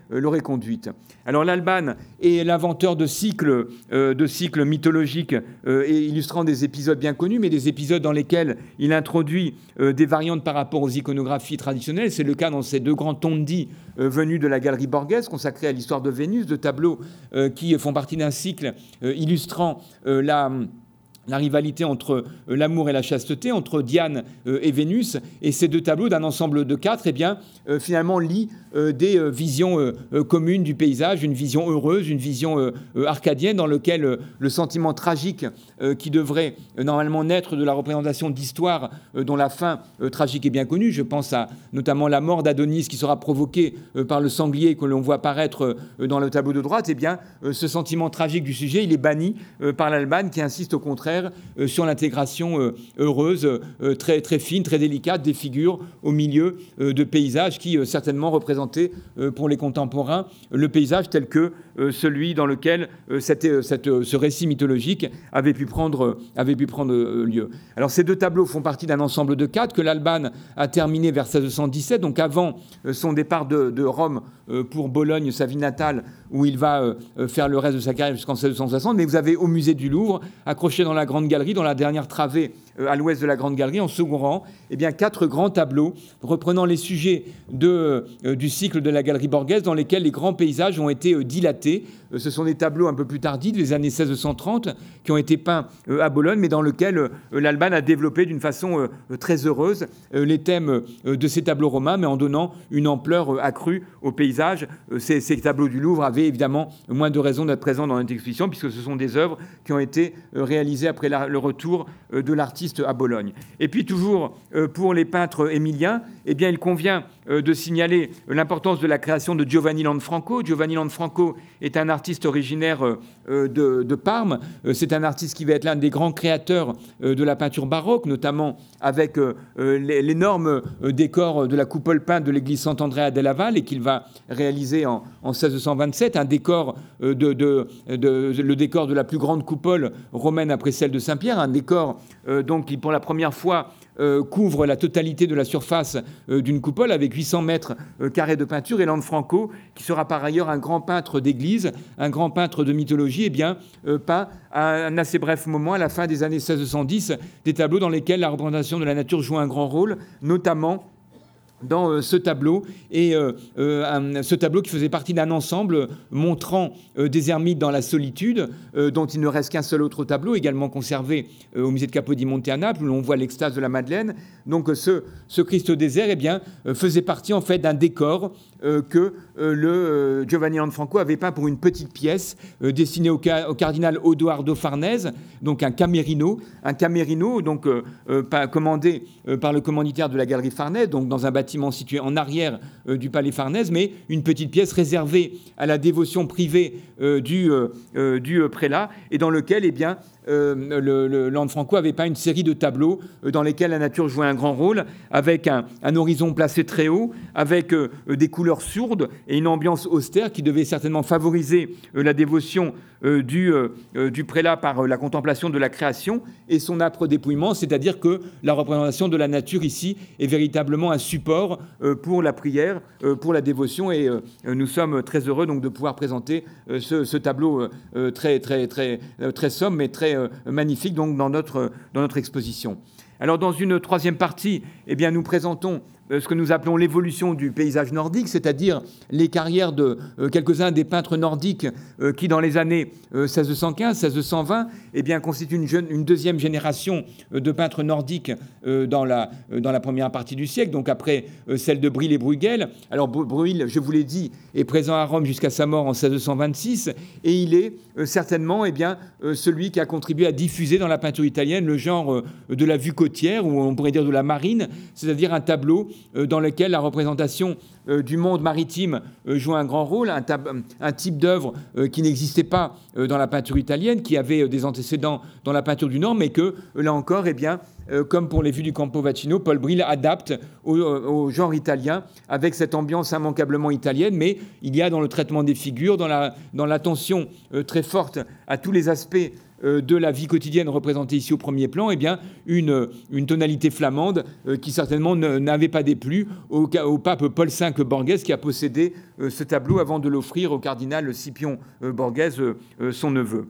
conduite. Alors l'Alban est l'inventeur de cycles, de cycles mythologiques et illustrant des épisodes bien connus, mais des épisodes dans lesquels il introduit des variantes par rapport aux iconographies traditionnelles. C'est le cas dans ces deux grands tondi euh, venus de la galerie Borghese, consacrés à l'histoire de Vénus, de tableaux euh, qui font partie d'un cycle euh, illustrant la la rivalité entre euh, l'amour et la chasteté, entre Diane euh, et Vénus, et ces deux tableaux d'un ensemble de quatre, eh bien, euh, finalement lient des visions communes du paysage, une vision heureuse, une vision arcadienne dans laquelle le sentiment tragique qui devrait normalement naître de la représentation d'histoire dont la fin tragique est bien connue, je pense à notamment la mort d'Adonis qui sera provoquée par le sanglier que l'on voit apparaître dans le tableau de droite, eh bien, ce sentiment tragique du sujet, il est banni par l'Alban qui insiste au contraire euh, sur l'intégration euh, heureuse, euh, très, très fine, très délicate des figures au milieu de paysages qui certainement représentaient pour les contemporains le paysage tel que celui dans lequel cette, cette, ce récit mythologique avait pu prendre, avait pu prendre lieu. Alors ces deux tableaux font partie d'un ensemble de quatre que l'Alban a terminé vers 1617, donc avant son départ de, de Rome pour Bologne, sa ville natale, où il va faire le reste de sa carrière jusqu'en 1660. Mais vous avez au musée du Louvre, accroché dans la grande galerie, dans la dernière travée euh, à l'ouest de la Grande Galerie, en second rang, eh bien, quatre grands tableaux reprenant les sujets euh, du cycle de la Galerie Borghese dans lesquels les grands paysages ont été euh, dilatés. Ce sont des tableaux un peu plus tardifs, des années 1630, qui ont été peints à Bologne, mais dans lesquels l'Alban a développé d'une façon très heureuse les thèmes de ces tableaux romains, mais en donnant une ampleur accrue au paysage. Ces, tableaux du Louvre avaient évidemment moins de raisons d'être présents dans notre exposition, puisque ce sont des œuvres qui ont été réalisées après le retour de l'artiste à Bologne. Et puis toujours euh, pour les peintres émiliens, eh bien, il convient euh, de signaler l'importance de la création de Giovanni Lanfranco. Giovanni Lanfranco est un artiste originaire euh, de, Parme. C'est un artiste qui va être l'un des grands créateurs de la peinture baroque, notamment avec l'énorme décor de la coupole peinte de l'église Saint-André de Laval et qu'il va réaliser en, 1627, un décor de, de, le décor de la plus grande coupole romaine après celle de Saint-Pierre, un décor dont qui pour la première fois euh, couvre la totalité de la surface euh, d'une coupole avec 800 mètres euh, carrés de peinture. Et Lanfranco, qui sera par ailleurs un grand peintre d'église, un grand peintre de mythologie, eh peint à un assez bref moment, à la fin des années 1610, des tableaux dans lesquels la représentation de la nature joue un grand rôle, notamment dans euh, ce tableau, et euh, euh, ce tableau qui faisait partie d'un ensemble montrant des ermites dans la solitude, dont il ne reste qu'un seul autre tableau, également conservé au musée de Capodimonte à Naples, où l'on voit l'extase de la Madeleine. Donc ce, ce Christ au désert eh bien, faisait partie en fait d'un décor que le Giovanni Lanfranco avait peint pour une petite pièce destinée au, cardinal Odoardo Farnèse, donc un camerino, un camerino donc commandé par le commanditaire de la galerie Farnèse, donc dans un bâtiment situé en arrière euh, du palais Farnèse, mais une petite pièce réservée à la dévotion privée euh, du, euh, du prélat, et dans lequel eh bien, euh, le, le Franco avait pas une série de tableaux euh, dans lesquels la nature jouait un grand rôle, avec un, horizon placé très haut, avec euh, des couleurs sourdes et une ambiance austère qui devait certainement favoriser la dévotion du, prélat par la contemplation de la création et son âpre dépouillement, c'est-à-dire que la représentation de la nature ici est véritablement un support pour la prière, pour la dévotion, et nous sommes très heureux donc de pouvoir présenter ce, ce tableau très très très très somme mais très euh, magnifique donc dans notre, dans notre exposition. Alors dans une troisième partie, eh bien, nous présentons euh, ce que nous appelons l'évolution du paysage nordique, c'est-à-dire les carrières de euh, quelques-uns des peintres nordiques euh, qui, dans les années 1615-1620, eh bien, constituent une, jeune, une, deuxième génération de peintres nordiques dans, la, dans la première partie du siècle, donc après celle de Bril et Bruegel. Alors Bril, je vous l'ai dit, est présent à Rome jusqu'à sa mort en 1626, et il est certainement eh bien, celui qui a contribué à diffuser dans la peinture italienne le genre de la vue côtière, ou on pourrait dire de la marine, c'est-à-dire un tableau euh, dans lequel la représentation euh, du monde maritime euh, joue un grand rôle, un, type d'œuvre qui n'existait pas dans la peinture italienne, qui avait des antécédents dans la peinture du Nord, mais que, là encore, eh bien, comme pour les vues du Campo Vaccino, Paul Bril adapte au, genre italien avec cette ambiance immanquablement italienne, mais il y a dans le traitement des figures, dans l'attention la, dans très forte à tous les aspects euh, de la vie quotidienne représentée ici au premier plan, eh bien, une, une tonalité flamande euh, qui certainement n'avait pas déplu au, au, pape Paul V Borghese qui a possédé euh, ce tableau avant de l'offrir au cardinal Scipion Borghese, son neveu.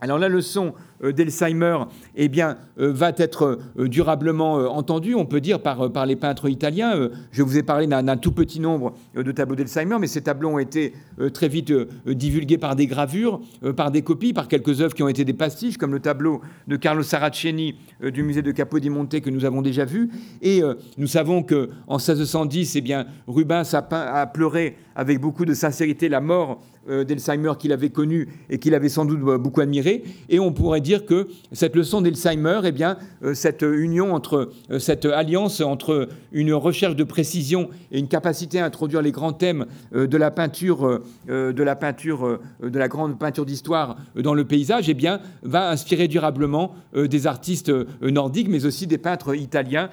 Alors la leçon euh, d'Alzheimer eh bien, euh, va être euh, durablement entendue, on peut dire, par, les peintres italiens. Je vous ai parlé d'un tout petit nombre de tableaux d'Alzheimer, mais ces tableaux ont été très vite divulgués par des gravures, par des copies, par quelques œuvres qui ont été des pastiches, comme le tableau de Carlo Saraceni du musée de Capodimonte que nous avons déjà vu. Et nous savons qu'en 1610, eh bien, Rubens a, a pleuré avec beaucoup de sincérité la mort d'Alzheimer qu'il avait connu et qu'il avait sans doute beaucoup admiré. Et on pourrait dire que cette leçon d'Alzheimer, eh bien, cette union entre, cette alliance entre une recherche de précision et une capacité à introduire les grands thèmes de la peinture, de la peinture, de la grande peinture d'histoire dans le paysage, eh bien, va inspirer durablement des artistes nordiques, mais aussi des peintres italiens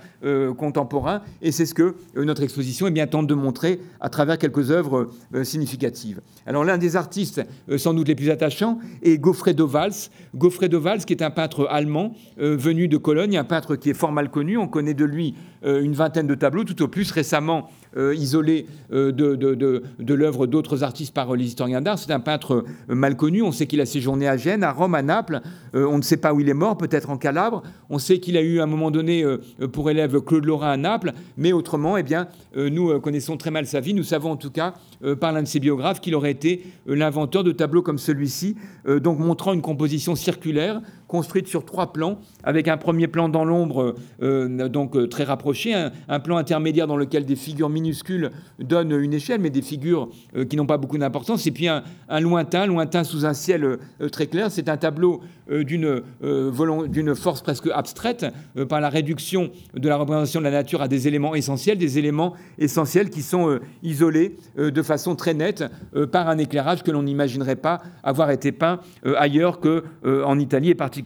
contemporains. Et c'est ce que notre exposition eh bien, tente de montrer à travers quelques œuvres significatives. Alors l'un des artistes sans doute les plus attachants est Goffredo Valls. Goffredo Qui est un peintre allemand venu de Cologne, un peintre qui est fort mal connu. On connaît de lui une vingtaine de tableaux, tout au plus récemment euh, isolé euh, de, de, l'œuvre d'autres artistes par les historiens d'art. C'est un peintre euh, mal connu. On sait qu'il a séjourné à Gênes, à Rome, à Naples. on ne sait pas où il est mort, peut-être en Calabre. On sait qu'il a eu à un moment donné pour élève Claude Lorrain à Naples. Mais autrement, eh bien, nous connaissons très mal sa vie. Nous savons en tout cas, par l'un de ses biographes, qu'il aurait été l'inventeur de tableaux comme celui-ci, donc montrant une composition circulaire construite sur trois plans, avec un premier plan dans l'ombre, donc très rapproché, un, plan intermédiaire dans lequel des figures minuscule donne une échelle, mais des figures euh, qui n'ont pas beaucoup d'importance. Et puis un, lointain, lointain sous un ciel euh, très clair. C'est un tableau euh, d'une force presque abstraite par la réduction de la représentation de la nature à des éléments essentiels, des éléments essentiels qui sont isolés de façon très nette par un éclairage que l'on n'imaginerait pas avoir été peint ailleurs qu'en Italie et particulièrement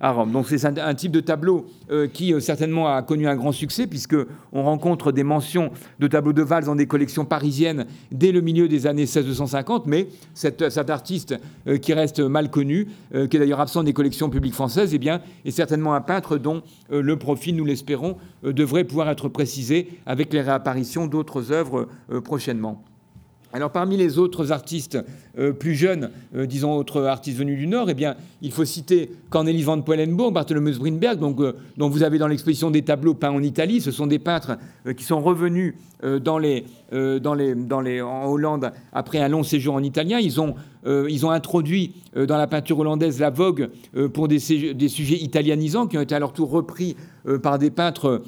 à Rome. Donc c'est un, type de tableau qui certainement a connu un grand succès puisque on rencontre des mentions de tableaux de Valls dans des collections parisiennes dès le milieu des années 1650, mais cet, artiste euh, qui reste mal connu, euh, qui est d'ailleurs absent des collections publiques françaises, eh bien, est certainement un peintre dont euh, le profil, nous l'espérons, devrait pouvoir être précisé avec les réapparitions d'autres œuvres prochainement. Alors parmi les autres artistes euh, plus jeunes, euh, disons autres artistes venus du Nord, eh bien, il faut citer Cornelis van Poelenbourg, Bartholomew Brinberg, euh, dont vous avez dans l'exposition des tableaux peints en Italie. Ce sont des peintres qui sont revenus dans les, en Hollande après un long séjour en italien. Ils ont, ils ont introduit dans la peinture hollandaise la vogue pour des, sujets italianisants qui ont été à leur tour repris par des peintres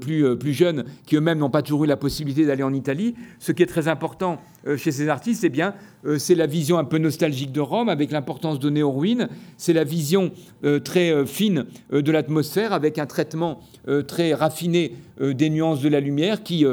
plus, plus jeunes qui eux-mêmes n'ont pas toujours eu la possibilité d'aller en Italie. Ce qui est très important chez ces artistes, eh bien, c'est la vision un peu nostalgique de Rome, avec l'importance donnée aux ruines. C'est la vision euh, très euh, fine euh, de l'atmosphère, avec un traitement très raffiné des nuances de la lumière, qui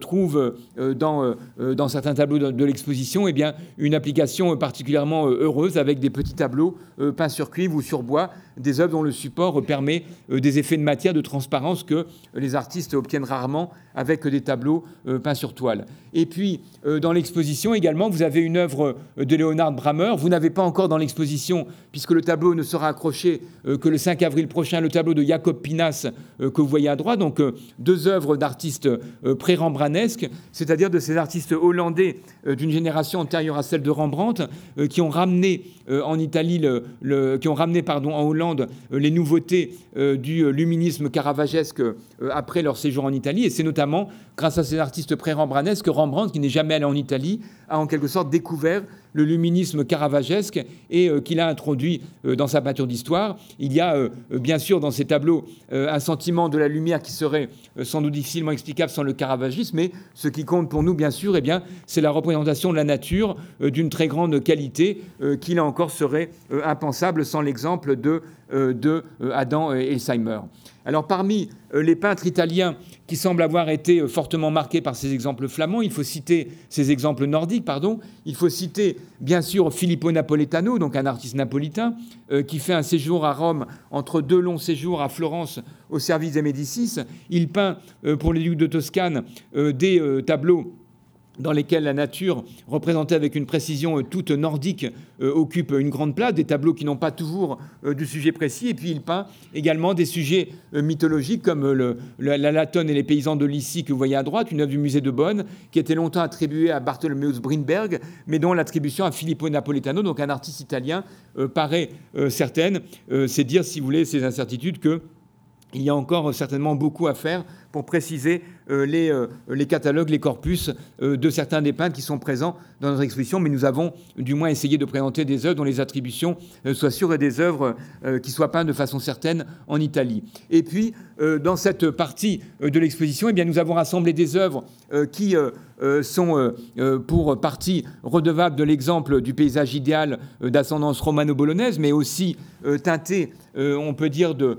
trouve dans, dans certains tableaux de, l'exposition eh une application particulièrement heureuse, avec des petits tableaux peints sur cuivre ou sur bois, des œuvres dont le support permet des effets de matière, de transparence que les artistes obtiennent rarement avec des tableaux peints sur toile. Et puis, dans l'exposition également, vous avez une œuvre de Léonard Brammer. Vous n'avez pas encore dans l'exposition, puisque le tableau ne sera accroché euh, que le 5 avril prochain, le tableau de Jacob Pinas euh, que vous voyez à droite. Donc euh, deux œuvres d'artistes pré-rembranesques, c'est-à-dire de ces artistes hollandais d'une génération antérieure à celle de Rembrandt, qui ont ramené en Italie, qui ont ramené pardon, en Hollande les nouveautés du luminisme caravagesque après leur séjour en Italie. Et c'est notamment grâce à ces artistes pré-rembranesques que Rembrandt, qui n'est jamais allé en Italie, a en quelque sorte découvert le luminisme caravagesque et euh, qu'il a introduit euh, dans sa peinture d'histoire. Il y a euh, bien sûr dans ces tableaux un sentiment de la lumière qui serait sans doute difficilement explicable sans le caravagisme, mais ce qui compte pour nous, bien sûr, eh bien, c'est la représentation de la nature d'une très grande qualité qui, là encore, serait impensable sans l'exemple de, de Adam Elsheimer. Alors parmi les peintres italiens qui semblent avoir été euh, fortement marqués par ces exemples flamands, il faut citer ces exemples nordiques, pardon. Il faut citer bien sûr Filippo Napoletano, donc un artiste napolitain, euh, qui fait un séjour à Rome entre deux longs séjours à Florence au service des Médicis. Il peint pour les ducs de Toscane des tableaux dans lesquels la nature, représentée avec une précision euh, toute nordique, euh, occupe une grande place, des tableaux qui n'ont pas toujours euh, du sujet précis, et puis il peint également des sujets mythologiques comme le, la, Latone et les paysans de Lycie que vous voyez à droite, une œuvre du musée de Bonn, qui était longtemps attribuée à Bartholomeus Brinberg, mais dont l'attribution à Filippo Napoletano, donc un artiste italien, paraît certaine. C'est dire, si vous voulez, ces incertitudes que il y a encore certainement beaucoup à faire pour préciser les, les, catalogues, les corpus de certains des peintres qui sont présents dans notre exposition, mais nous avons du moins essayé de présenter des œuvres dont les attributions soient sûres et des œuvres qui soient peintes de façon certaine en Italie. Et puis, dans cette partie de l'exposition, eh nous avons rassemblé des œuvres qui sont pour partie redevables de l'exemple du paysage idéal d'ascendance romano-bolognaise, mais aussi teinté, on peut dire, de,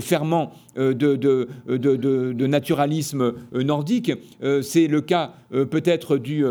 ferment de, naturalisme nordique. C'est le cas peut-être du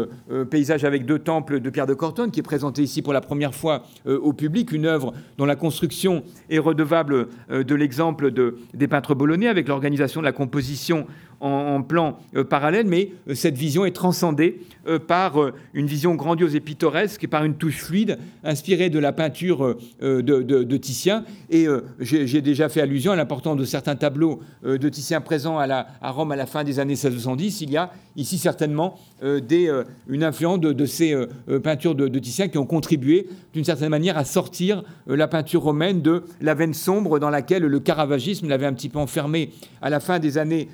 paysage avec deux temples de Pierre de Cortone, qui est présenté ici pour la première fois au public, une œuvre dont la construction est redevable de l'exemple des peintres bolonais, avec l'organisation de la composition en, plan euh, parallèle, mais euh, cette vision est transcendée euh, par une vision grandiose et pittoresque et par une touche fluide inspirée de la peinture de, Titien. Et j'ai déjà fait allusion à l'importance de certains tableaux de Titien présents à, à, Rome à la fin des années 1670. Il y a ici certainement des, une influence de, ces peintures de, de, Titien qui ont contribué d'une certaine manière à sortir la peinture romaine de la veine sombre dans laquelle le caravagisme l'avait un petit peu enfermé à la fin des années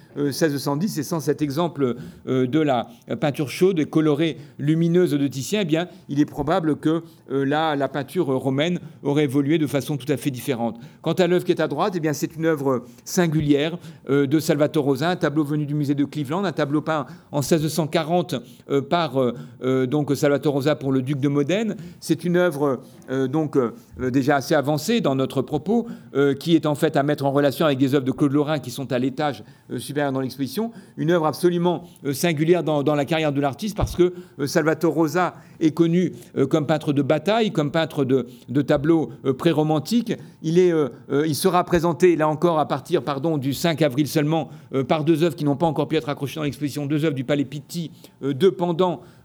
1670 et sans cet exemple euh, de la peinture chaude colorée lumineuse de Titien, eh bien, il est probable que euh, la, la, peinture romaine aurait évolué de façon tout à fait différente. Quant à l'œuvre qui est à droite, eh bien, c'est une œuvre singulière euh, de Salvatore Rosa, un tableau venu du musée de Cleveland, un tableau peint en 1640 par donc Salvatore Rosa pour le duc de Modène. C'est une œuvre donc déjà assez avancée dans notre propos, qui est en fait à mettre en relation avec des œuvres de Claude Lorrain qui sont à l'étage supérieur dans l'exposition une œuvre absolument euh, singulière dans, la carrière de l'artiste parce que euh, Salvatore Rosa est connu euh, comme peintre de bataille, comme peintre de, tableaux pré-romantiques. Il, il sera présenté, là encore, à partir pardon, du 5 avril seulement, par deux œuvres qui n'ont pas encore pu être accrochées dans l'exposition, deux œuvres du Palais Pitti, deux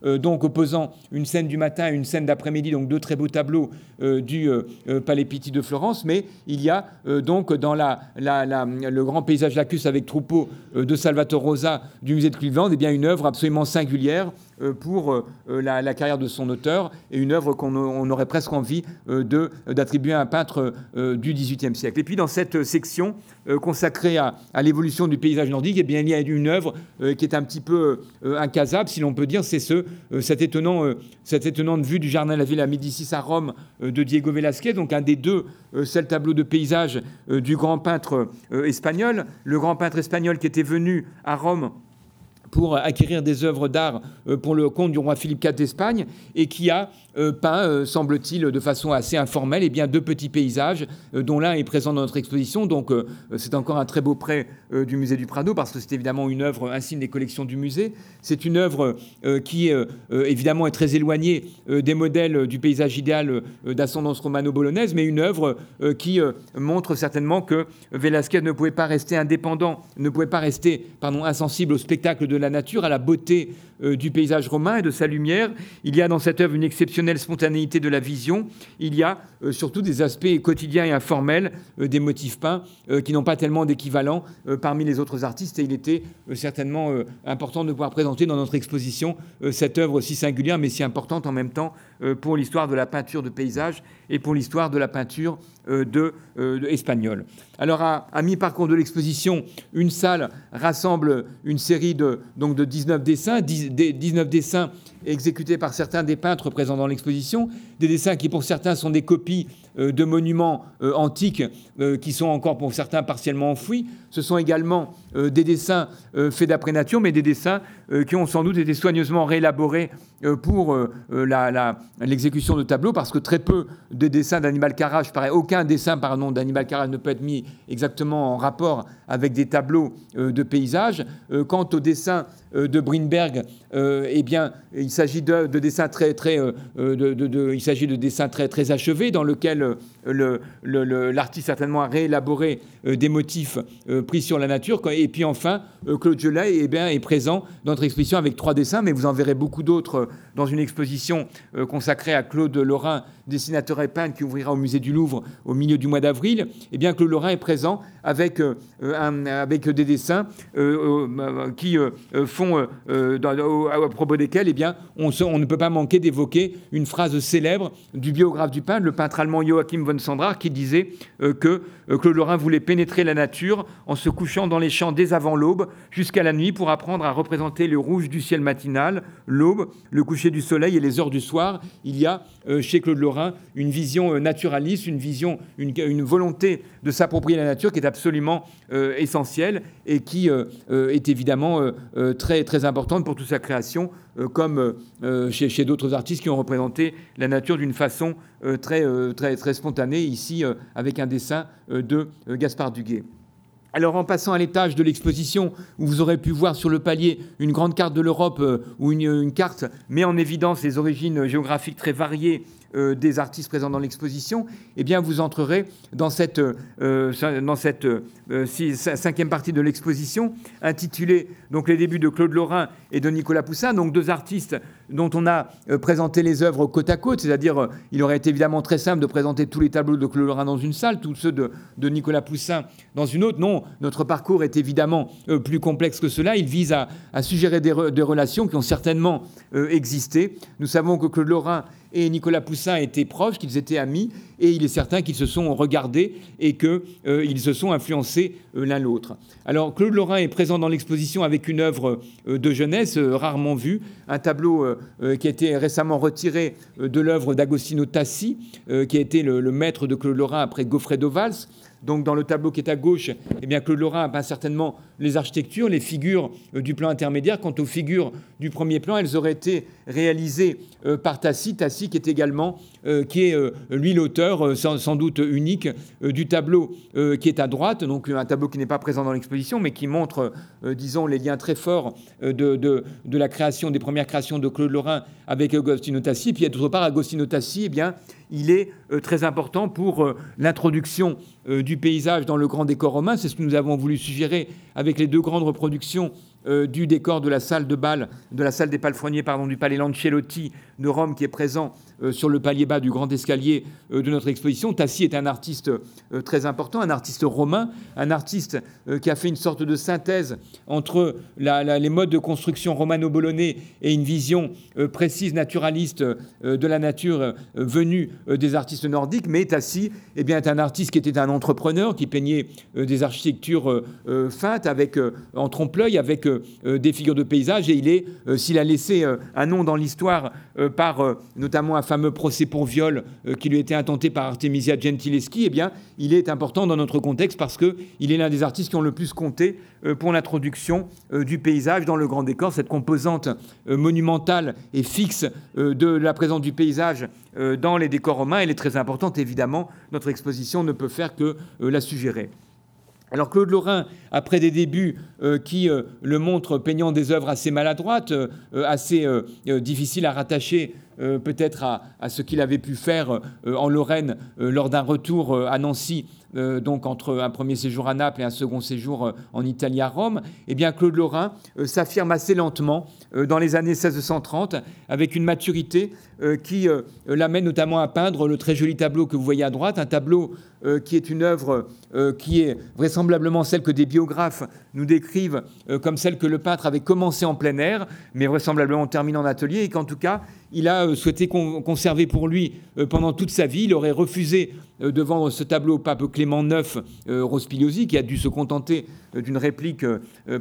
pendant donc opposant une scène du matin et une scène d'après-midi, donc deux très beaux tableaux du Palais Pitti de Florence. Mais il y a donc dans le grand paysage lacus avec troupeau de Salvatore Rosa du musée de Cleveland, eh bien une œuvre absolument singulière euh, pour euh, la, carrière de son auteur et une œuvre qu'on aurait presque envie euh, d'attribuer à un peintre du XVIIIe siècle. Et puis dans cette section consacrée à, l'évolution du paysage nordique, eh bien, il y a une œuvre qui est un petit peu incasable, si l'on peut dire, c'est ce, cette, étonnant, cette étonnante vue du jardin de la Villa Médicis à Rome de Diego Velázquez, donc un des deux seuls tableaux de paysage du grand peintre espagnol. Le grand peintre espagnol qui était venu à Rome pour acquérir des œuvres d'art euh, pour le compte du roi Philippe IV d'Espagne et qui a euh, peint, euh, semble-t-il, de façon assez informelle, et eh bien deux petits paysages, dont l'un est présent dans notre exposition. Donc c'est encore un très beau prêt du musée du Prado parce que c'est évidemment une œuvre insigne des collections du musée. C'est une œuvre qui évidemment est très éloignée des modèles du paysage idéal d'ascendance romano-bolognaise, mais une œuvre qui montre certainement que Velázquez ne pouvait pas rester indépendant, ne pouvait pas rester pardon, insensible au spectacle de la nature, à la beauté euh, du paysage romain et de sa lumière. Il y a dans cette œuvre une exceptionnelle spontanéité de la vision. Il y a euh, surtout des aspects quotidiens et informels euh, des motifs peints qui n'ont pas tellement d'équivalent parmi les autres artistes. Et il était certainement important de pouvoir présenter dans notre exposition cette œuvre si singulière, mais si importante en même temps pour l'histoire de la peinture de paysage et pour l'histoire de la peinture de, espagnole. Alors, à, mi-parcours de l'exposition, une salle rassemble une série de, donc de 19 dessins, 19 dessins exécutés par certains des peintres présents dans l'exposition, des dessins qui pour certains sont des copies euh, de monuments euh, antiques euh, qui sont encore pour certains partiellement enfouis. Ce sont également des dessins faits d'après nature, mais des dessins qui ont sans doute été soigneusement réélaborés pour l'exécution de tableaux, parce que très peu de dessins d'Animal Carrage, aucun dessin pardon, d'Animal Carrage ne peut être mis exactement en rapport avec des tableaux de paysages. quant aux dessins de Brinberg, eh bien, il s'agit de, dessins très, très, il s'agit de dessins très, très achevés dans lequel l'artiste certainement a réélaboré euh, des motifs euh, pris sur la nature. Et puis enfin, euh, Claude Gelay eh bien, est présent dans notre exposition avec trois dessins, mais vous en verrez beaucoup d'autres dans une exposition consacrée à Claude Lorrain dessinateur et peintre qui ouvrira au musée du Louvre au milieu du mois d'avril, eh bien Claude Lorrain est présent avec, avec des dessins qui font, à propos desquels eh bien, on, ne peut pas manquer d'évoquer une phrase célèbre du biographe du peintre, le peintre allemand Joachim von Sandra, qui disait que Claude Lorrain voulait pénétrer la nature en se couchant dans les champs dès avant l'aube jusqu'à la nuit pour apprendre à représenter le rouge du ciel matinal, l'aube, le coucher du soleil et les heures du soir. Il y a euh, chez Claude Lorrain une vision euh, naturaliste, une vision, une, volonté de s'approprier la nature qui est absolument euh, essentielle et qui est évidemment très, très importante pour toute sa création, comme chez, d'autres artistes qui ont représenté la nature d'une façon très, très, très spontanée, ici avec un dessin de Gaspard Duguay. Alors en passant à l'étage de l'exposition, où vous aurez pu voir sur le palier une grande carte de l'Europe, euh, où une, carte met en évidence les origines géographiques très variées euh, des artistes présents dans l'exposition, eh bien, vous entrerez dans cette, euh, euh, cinquième partie de l'exposition, intitulée donc les débuts de Claude Lorrain et de Nicolas Poussin, donc deux artistes dont on a présenté les œuvres côte à côte, c'est-à-dire il aurait été évidemment très simple de présenter tous les tableaux de Claude Lorrain dans une salle, tous ceux de, Nicolas Poussin dans une autre. Non, notre parcours est évidemment plus complexe que cela. Il vise à, suggérer des, relations qui ont certainement existé. Nous savons que Claude Lorrain et Nicolas Poussin étaient proches, qu'ils étaient amis, et il est certain qu'ils se sont regardés et qu'ils euh, se sont influencés euh, l'un l'autre. Alors Claude Lorrain est présent dans l'exposition avec une œuvre euh, de jeunesse rarement vue, un tableau qui a été récemment retiré de l'œuvre d'Agostino Tassi, qui a été le, le, maître de Claude Lorrain après Goffredo Valls. Donc dans le tableau qui est à gauche, eh bien, Claude Lorrain a peint certainement les architectures, les figures euh, du plan intermédiaire. Quant aux figures du premier plan, elles auraient été réalisées euh, par Tassi, Tassi qui est également, euh, qui est lui l'auteur sans, doute unique du tableau qui est à droite, donc un tableau qui n'est pas présent dans l'exposition, mais qui montre, disons, les liens très forts de, la création, des premières créations de Claude Lorrain avec Agostino Tassi. Et puis d'autre part, Agostino Tassi, eh bien, il est très important pour l'introduction du paysage dans le grand décor romain. C'est ce que nous avons voulu suggérer avec les deux grandes reproductions euh, du décor de la salle de bal, de la salle des palefreniers, pardon, du palais Lancellotti de Rome, qui est présent euh, sur le palier bas du grand escalier euh, de notre exposition. Tassi est un artiste très important, un artiste romain, un artiste qui a fait une sorte de synthèse entre les modes de construction romano-bolonais et une vision précise, naturaliste de la nature venue des artistes nordiques. Mais Tassi eh bien, est un artiste qui était un entrepreneur, qui peignait des architectures feintes, avec, en trompe-l'œil, avec euh, des figures de paysage et il est, euh, s'il a laissé euh, un nom dans l'histoire par notamment un fameux procès pour viol qui lui été intenté par Artemisia Gentileschi, eh bien, il est important dans notre contexte parce qu'il est l'un des artistes qui ont le plus compté pour l'introduction du paysage dans le grand décor, cette composante monumentale et fixe de la présence du paysage dans les décors romains, elle est très importante, évidemment, notre exposition ne peut faire que la suggérer. Alors Claude Lorrain, après des débuts euh, qui euh, le montrent peignant des œuvres assez maladroites, euh, assez difficiles à rattacher peut-être à, ce qu'il avait pu faire en Lorraine lors d'un retour à Nancy, donc entre un premier séjour à Naples et un second séjour en Italie à Rome, eh bien Claude Lorrain s'affirme assez lentement dans les années 1630 avec une maturité qui l'amène notamment à peindre le très joli tableau que vous voyez à droite, un tableau qui est une œuvre qui est vraisemblablement celle que des biographes nous décrivent comme celle que le peintre avait commencé en plein air, mais vraisemblablement terminé en atelier, et qu'en tout cas, il a euh, souhaité conserver pour lui euh, pendant toute sa vie. Il aurait refusé euh, de vendre ce tableau au pape Clément IX Rospigliosi, qui a dû se contenter d'une réplique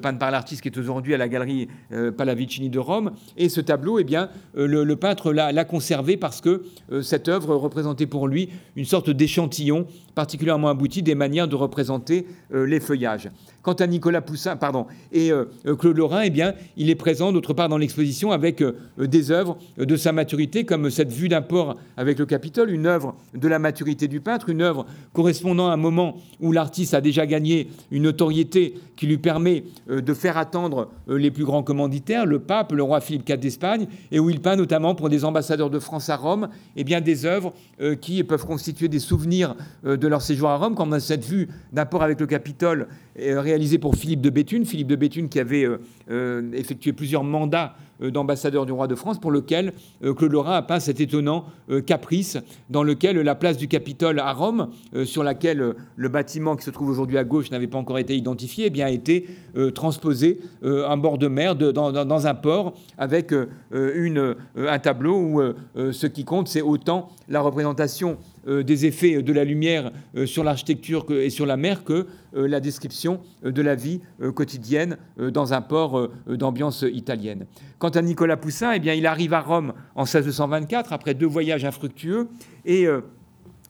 peinte par l'artiste qui est aujourd'hui à la galerie Pallavicini de Rome. Et ce tableau, eh bien, le, peintre l'a conservé parce que cette œuvre représentait pour lui une sorte d'échantillon particulièrement abouti des manières de représenter les feuillages. Quant à Nicolas Poussin, pardon, et Claude Lorrain, eh bien, il est présent d'autre part dans l'exposition avec des œuvres de sa maturité, comme cette vue d'un port avec le Capitole, une œuvre de la maturité du peintre, une œuvre correspondant à un moment où l'artiste a déjà gagné une notoriété qui lui permet euh, de faire attendre euh, les plus grands commanditaires, le pape, le roi Philippe IV d'Espagne, et où il peint notamment pour des ambassadeurs de France à Rome, eh bien des œuvres euh, qui peuvent constituer des souvenirs de leur séjour à Rome, comme cette vue d'un port avec le Capitole réalisée pour Philippe de Béthune, Philippe de Béthune qui avait effectué plusieurs mandats d'ambassadeur du roi de France, pour lequel Claude Lorrain a peint cet étonnant caprice dans lequel la place du Capitole à Rome, sur laquelle le bâtiment qui se trouve aujourd'hui à gauche n'avait pas encore été identifié, eh bien, a été transposé à bord de mer dans, un port avec un tableau où ce qui compte, c'est autant la représentation euh, des effets de la lumière euh, sur l'architecture et sur la mer que euh, la description de la vie quotidienne dans un port d'ambiance italienne. Quant à Nicolas Poussin, eh bien, il arrive à Rome en 1624 après deux voyages infructueux et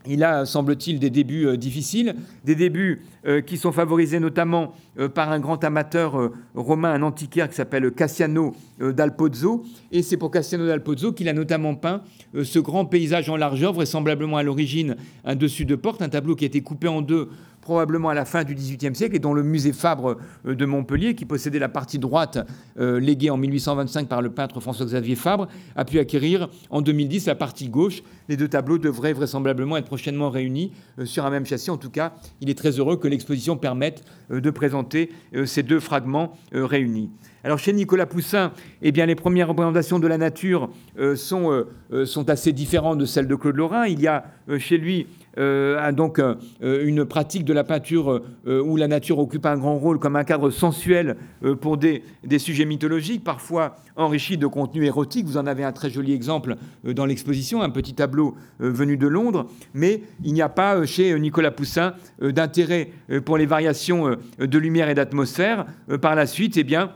il a, semble-t-il, des débuts euh, difficiles, des débuts euh, qui sont favorisés notamment euh, par un grand amateur romain, un antiquaire qui s'appelle Cassiano d'Alpozzo. Et c'est pour Cassiano d'Alpozzo qu'il a notamment peint ce grand paysage en largeur, vraisemblablement à l'origine un dessus de porte, un tableau qui a été coupé en deux probablement à la fin du XVIIIe siècle, et dont le musée Fabre euh, de Montpellier, qui possédait la partie droite euh, léguée en 1825 par le peintre François-Xavier Fabre, a pu acquérir en 2010 la partie gauche. Les deux tableaux devraient vraisemblablement être prochainement réunis euh, sur un même châssis. En tout cas, il est très heureux que l'exposition permette de présenter ces deux fragments réunis. Alors chez Nicolas Poussin, eh bien, les premières représentations de la nature sont, sont assez différentes de celles de Claude Lorrain. Il y a chez lui euh, donc euh, une pratique de la peinture euh, où la nature occupe un grand rôle comme un cadre sensuel pour des, sujets mythologiques, parfois enrichis de contenu érotique. Vous en avez un très joli exemple dans l'exposition, un petit tableau venu de Londres, mais il n'y a pas chez Nicolas Poussin d'intérêt pour les variations de lumière et d'atmosphère. Par la suite, eh bien,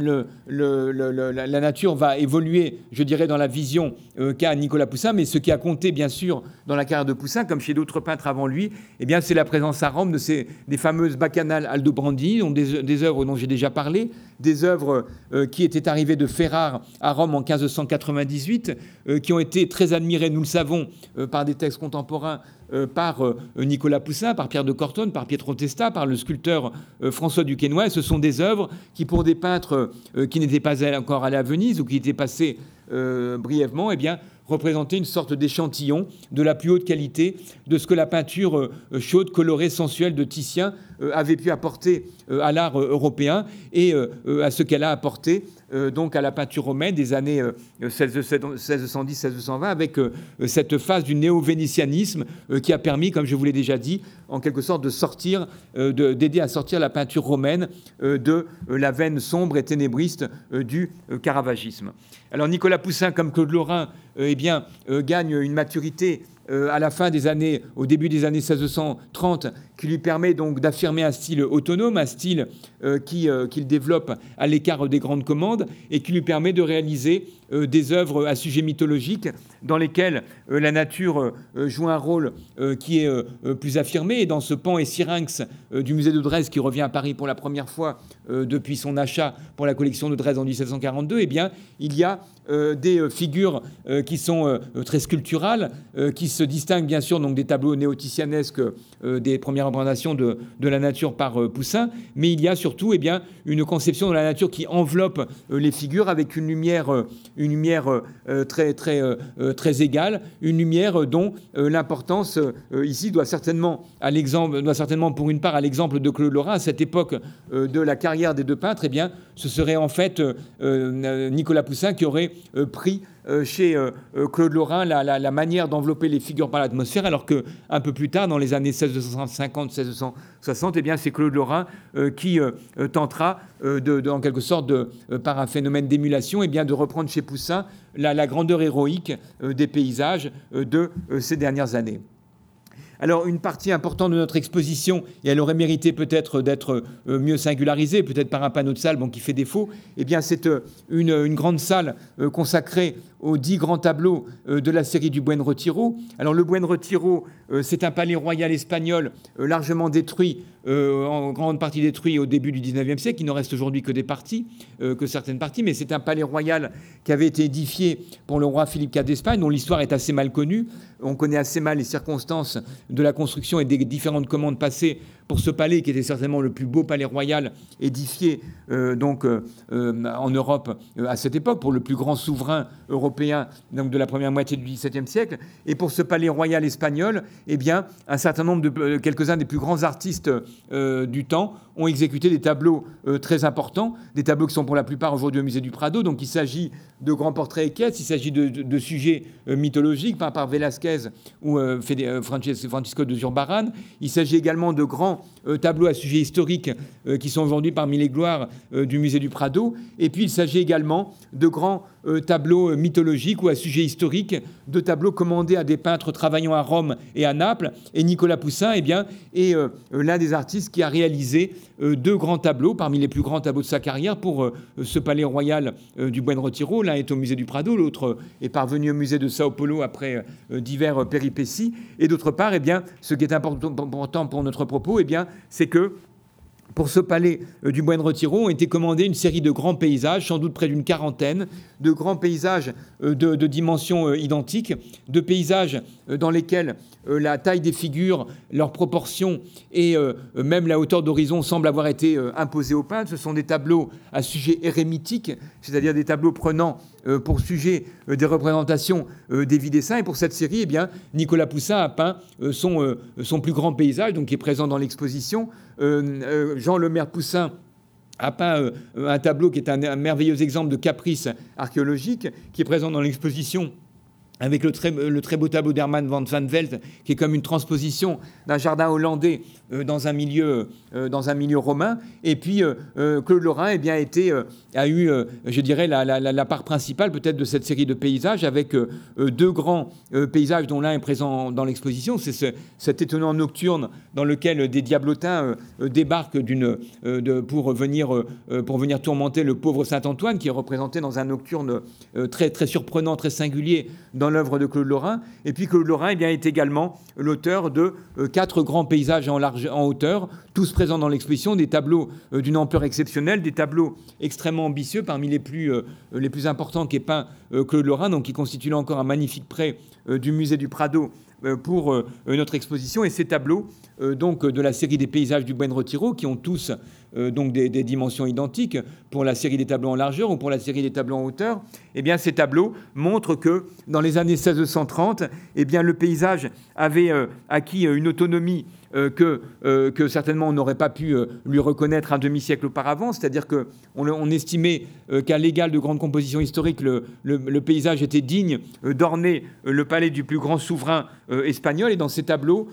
le, la nature va évoluer, je dirais, dans la vision euh, qu'a Nicolas Poussin, mais ce qui a compté, bien sûr, dans la carrière de Poussin, comme chez d'autres peintres avant lui, eh bien, c'est la présence à Rome de ces, des fameuses bacchanales Aldobrandi, des, des œuvres dont j'ai déjà parlé, des œuvres euh, qui étaient arrivées de Ferrare à Rome en 1598, euh, qui ont été très admirées, nous le savons, par des textes contemporains par euh, Nicolas Poussin, par Pierre de Cortone, par Pietro Testa, par le sculpteur euh, François Duquesnoy. Ce sont des œuvres qui, pour des peintres qui n'étaient pas encore allés à Venise ou qui étaient passés brièvement, eh bien, représentaient une sorte d'échantillon de la plus haute qualité de ce que la peinture chaude, colorée, sensuelle de Titien avait pu apporter à l'art européen et à ce qu'elle a apporté euh, donc à la peinture romaine des années 1610-1620 euh, avec euh, cette phase du néo-vénitianisme qui a permis, comme je vous l'ai déjà dit, en quelque sorte de sortir, d'aider à sortir la peinture romaine de la veine sombre et ténébriste du caravagisme. Alors Nicolas Poussin, comme Claude Lorrain, eh bien, gagne une maturité à la fin des années, au début des années 1630, qui lui permet donc d'affirmer un style autonome, un style euh, euh, qu'il développe à l'écart des grandes commandes et qui lui permet de réaliser euh, des œuvres à sujet mythologique dans lesquelles la nature joue un rôle qui est plus affirmé. Et dans ce pan et syrinx du musée de Dresde qui revient à Paris pour la première fois depuis son achat pour la collection de Dresde en 1742, eh bien, il y a des figures qui sont très sculpturales, qui se distinguent bien sûr donc des tableaux néoticianesques des premières représentation de, de, la nature par euh, Poussin, mais il y a surtout eh bien, une conception de la nature qui enveloppe euh, les figures avec une lumière, euh, une lumière très, très, très égale, une lumière dont l'importance ici doit certainement, à l'exemple, doit certainement pour une part à l'exemple de Claude Lorrain, à cette époque de la carrière des deux peintres, eh bien, ce serait en fait Nicolas Poussin qui aurait pris euh, chez euh, euh, Claude Lorrain la, manière d'envelopper les figures par l'atmosphère, alors que un peu plus tard, dans les années 1650-1660, eh bien, c'est Claude Lorrain qui tentera, en quelque sorte, par un phénomène d'émulation, eh bien, de reprendre chez Poussin la grandeur héroïque des paysages de ces dernières années. Alors une partie importante de notre exposition, et elle aurait mérité peut-être d'être euh, mieux singularisée, peut-être par un panneau de salle bon, qui fait défaut, eh bien c'est euh, une, grande salle euh, consacrée aux dix grands tableaux de la série du Buen Retiro. Alors le Buen Retiro, c'est un palais royal espagnol largement détruit, en grande partie détruit au début du 19e siècle. Il ne reste aujourd'hui que des parties, que certaines parties, mais c'est un palais royal qui avait été édifié pour le roi Philippe IV d'Espagne, dont l'histoire est assez mal connue. On connaît assez mal les circonstances de la construction et des différentes commandes passées pour ce palais qui était certainement le plus beau palais royal édifié donc en Europe à cette époque, pour le plus grand souverain européen donc de la première moitié du XVIIe siècle, et pour ce palais royal espagnol, eh bien, un certain nombre de quelques-uns des plus grands artistes du temps ont exécuté des tableaux très importants, des tableaux qui sont pour la plupart aujourd'hui au musée du Prado. Donc il s'agit de grands portraits équestres, il s'agit de, sujets euh, mythologiques par, par Velázquez ou euh, euh, Francisco de Zurbaran. Il s'agit également de grands tableaux à sujets historiques qui sont aujourd'hui parmi les gloires du musée du Prado. Et puis il s'agit également de grands tableaux mythologiques ou à sujets historiques, de tableaux commandés à des peintres travaillant à Rome et à Naples. Et Nicolas Poussin eh bien, est l'un des artistes qui a réalisé deux grands tableaux, parmi les plus grands tableaux de sa carrière, pour ce palais royal du Buen Retiro. L'un est au musée du Prado, l'autre est parvenu au musée de Sao Paulo après euh, divers péripéties. Et d'autre part, eh bien, ce qui est important pour notre propos, eh c'est que pour ce palais euh, du Buen Retiro ont été commandés une série de grands paysages, sans doute près d'une quarantaine, de grands paysages euh, de, dimensions identiques, de paysages dans lesquels euh, la taille des figures, leurs proportions et euh, même la hauteur d'horizon semblent avoir été euh, imposées au peintre. Ce sont des tableaux à sujet érémitique, c'est-à-dire des tableaux prenant pour sujet des représentations des vies des saints. Et pour cette série, eh bien, Nicolas Poussin a peint son, son plus grand paysage, donc qui est présent dans l'exposition. Jean Lemaire Poussin a peint un tableau qui est un merveilleux exemple de caprice archéologique, qui est présent dans l'exposition avec le très, beau tableau d'Hermann van van Velt, qui est comme une transposition d'un jardin hollandais euh, dans, un milieu, euh, dans un milieu romain. Et puis, euh, Claude Lorrain eh a eu, je dirais, la, part principale peut-être de cette série de paysages, avec deux grands paysages dont l'un est présent dans l'exposition. C'est ce, cet étonnant nocturne dans lequel des diablotins débarquent pour, venir, pour venir tourmenter le pauvre Saint-Antoine, qui est représenté dans un nocturne très, très surprenant, très singulier dans l'œuvre de Claude Lorrain. Et puis Claude Lorrain eh est également l'auteur de euh, quatre grands paysages en, large, en hauteur, tous présents dans l'exposition, des tableaux euh, d'une ampleur exceptionnelle, des tableaux extrêmement ambitieux, parmi les plus, euh, les plus importants qu'ait peint Claude Lorrain, donc qui constituent là encore un magnifique prêt du musée du Prado pour notre exposition. Et ces tableaux, donc de la série des paysages du Buen Retiro, qui ont tous euh, donc des, dimensions identiques pour la série des tableaux en largeur ou pour la série des tableaux en hauteur, eh bien ces tableaux montrent que dans les années 1630, eh bien le paysage avait euh, acquis euh, une autonomie euh, que, euh, que certainement on n'aurait pas pu euh, lui reconnaître un demi-siècle auparavant, c'est-à-dire qu'on on estimait qu'à l'égal de grande composition historique, le, le, paysage était digne d'orner le palais du plus grand souverain espagnol, et dans ces tableaux,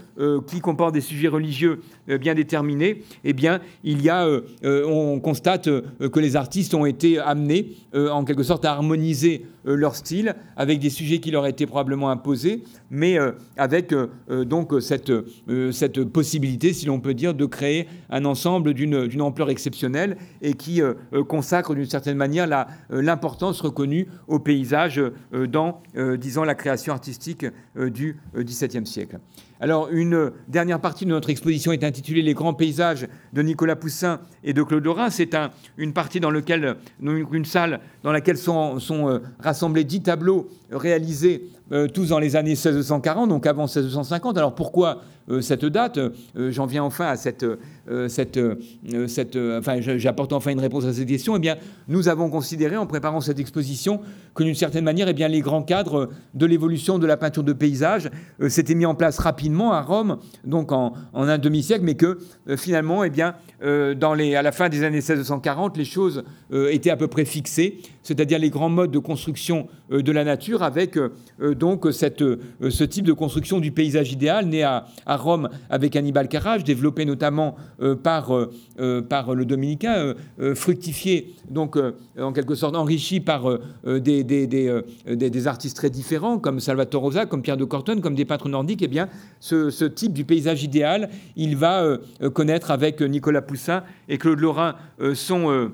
qui comportent des sujets religieux bien déterminés, eh bien, il y a, on constate que les artistes ont été amenés, en quelque sorte, à harmoniser leur style avec des sujets qui leur étaient probablement imposés, mais avec donc cette, cette possibilité, si l'on peut dire, de créer un ensemble d'une ampleur exceptionnelle et qui euh, euh, consacre d'une certaine manière euh, l'importance reconnue au paysage dans, disons, la création artistique du XVIIe siècle. Alors, une dernière partie de notre exposition est intitulée Les grands paysages de Nicolas Poussin et de Claude Lorrain. C'est un, une partie dans laquelle, une salle dans laquelle sont, sont rassemblés dix tableaux réalisés tous dans les années 1640, donc avant 1650. Alors pourquoi euh, cette date. Euh, j'en viens enfin à cette, euh, cette, cette enfin, j'apporte enfin une réponse à cette question. Eh bien, nous avons considéré en préparant cette exposition que d'une certaine manière, eh bien, les grands cadres de l'évolution de la peinture de paysage s'étaient mis en place rapidement à Rome, donc en, un demi-siècle, mais que finalement, eh bien, à la fin des années 1640, les choses étaient à peu près fixées, c'est-à-dire les grands modes de construction de la nature, avec donc cette, ce type de construction du paysage idéal né à, Rome avec Hannibal Carrage, développé notamment euh, par, euh, euh, par le dominicain, fructifié, donc en quelque sorte enrichi par des, des, des, artistes très différents, comme Salvatore Rosa, comme Pierre de Cortone, comme des peintres nordiques, eh bien, ce, ce type du paysage idéal, il va connaître avec Nicolas Poussin et Claude Lorrain son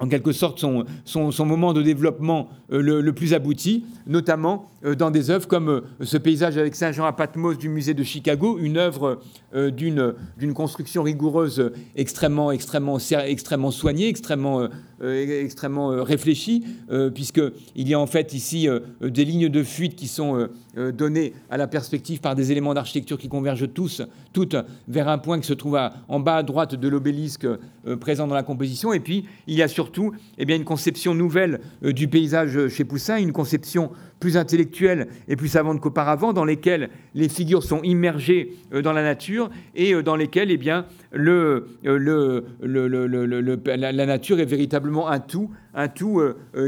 en quelque sorte son, son, moment de développement euh, le, plus abouti, notamment euh, dans des œuvres comme euh, ce paysage avec Saint Jean à Patmos du musée de Chicago, une œuvre d'une construction rigoureuse extrêmement, extrêmement, extrêmement soignée, extrêmement, extrêmement réfléchie, puisqu'il y a en fait ici des lignes de fuite qui sont données à la perspective par des éléments d'architecture qui convergent tous, toutes vers un point qui se trouve en bas à droite de l'obélisque présent dans la composition. Et puis, il y a surtout eh bien, une conception nouvelle euh, du paysage chez Poussin, une conception plus intellectuelle et plus savante qu'auparavant, dans lesquelles les figures sont immergées euh, dans la nature et euh, dans lesquelles eh bien, la, nature est véritablement un tout, un tout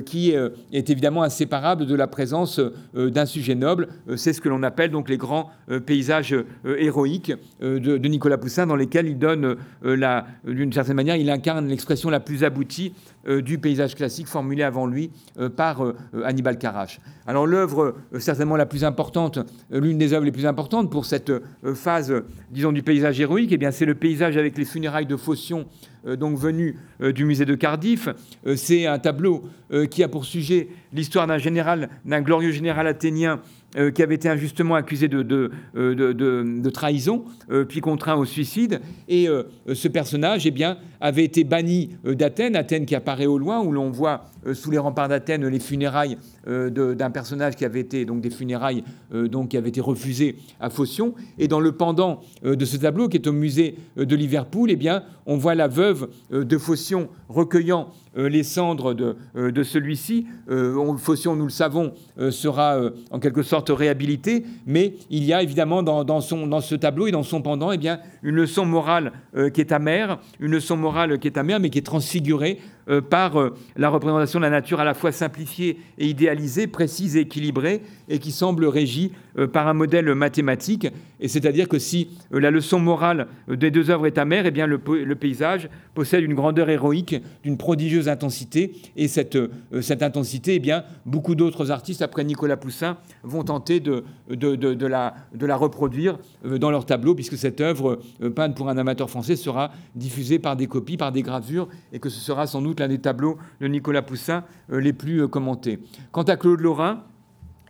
qui est évidemment inséparable de la présence d'un sujet noble. C'est ce que l'on appelle donc les grands paysages héroïques de, Nicolas Poussin, dans lesquels il donne, d'une certaine manière, il incarne l'expression la plus aboutie euh, du paysage classique formulé avant lui euh, par euh, Hannibal Carache. Alors l'œuvre certainement la plus importante, l'une des œuvres les plus importantes pour cette phase, disons, du paysage héroïque, eh bien c'est le paysage avec les funérailles de Phocion donc venu du musée de Cardiff. C'est un tableau qui a pour sujet l'histoire d'un général, d'un glorieux général athénien euh, qui avait été injustement accusé de, de, euh, trahison, euh, puis contraint au suicide. Et ce personnage eh bien, avait été banni d'Athènes, Athènes qui apparaît au loin, où l'on voit sous les remparts d'Athènes les funérailles d'un personnage qui avait été, donc des funérailles donc, qui avaient été refusées à Phocion. Et dans le pendant de ce tableau, qui est au musée de Liverpool, eh bien, on voit la veuve de Phocion recueillant les cendres de, de celui-ci. Phocion, nous le savons, sera en quelque sorte réhabilité, mais il y a évidemment dans, son, dans ce tableau et dans son pendant eh bien, une leçon morale euh, qui est amère, une leçon morale qui est amère, mais qui est transfigurée euh, par euh, la représentation de la nature à la fois simplifiée et idéalisée, précise et équilibrée, et qui semble régie par un modèle mathématique. Et c'est-à-dire que si la leçon morale des deux œuvres est amère, eh bien le, paysage possède une grandeur héroïque, d'une prodigieuse intensité, et cette, cette intensité, eh bien, beaucoup d'autres artistes, après Nicolas Poussin, vont tenter de, de, de, la, de la reproduire dans leur tableau, puisque cette œuvre peinte pour un amateur français sera diffusée par des copies, par des gravures, et que ce sera sans doute l'un des tableaux de Nicolas Poussin euh, les plus euh, commentés. Quant à Claude Lorrain,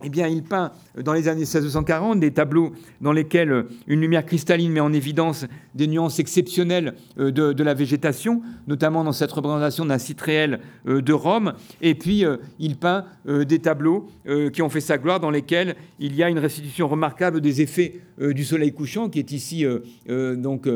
eh bien, il peint dans les années 1640 des tableaux dans lesquels une lumière cristalline met en évidence des nuances exceptionnelles euh, de, la végétation, notamment dans cette représentation d'un site réel euh, de Rome. Et puis, euh, il peint des tableaux qui ont fait sa gloire, dans lesquels il y a une restitution remarquable des effets du soleil couchant, qui est ici, donc,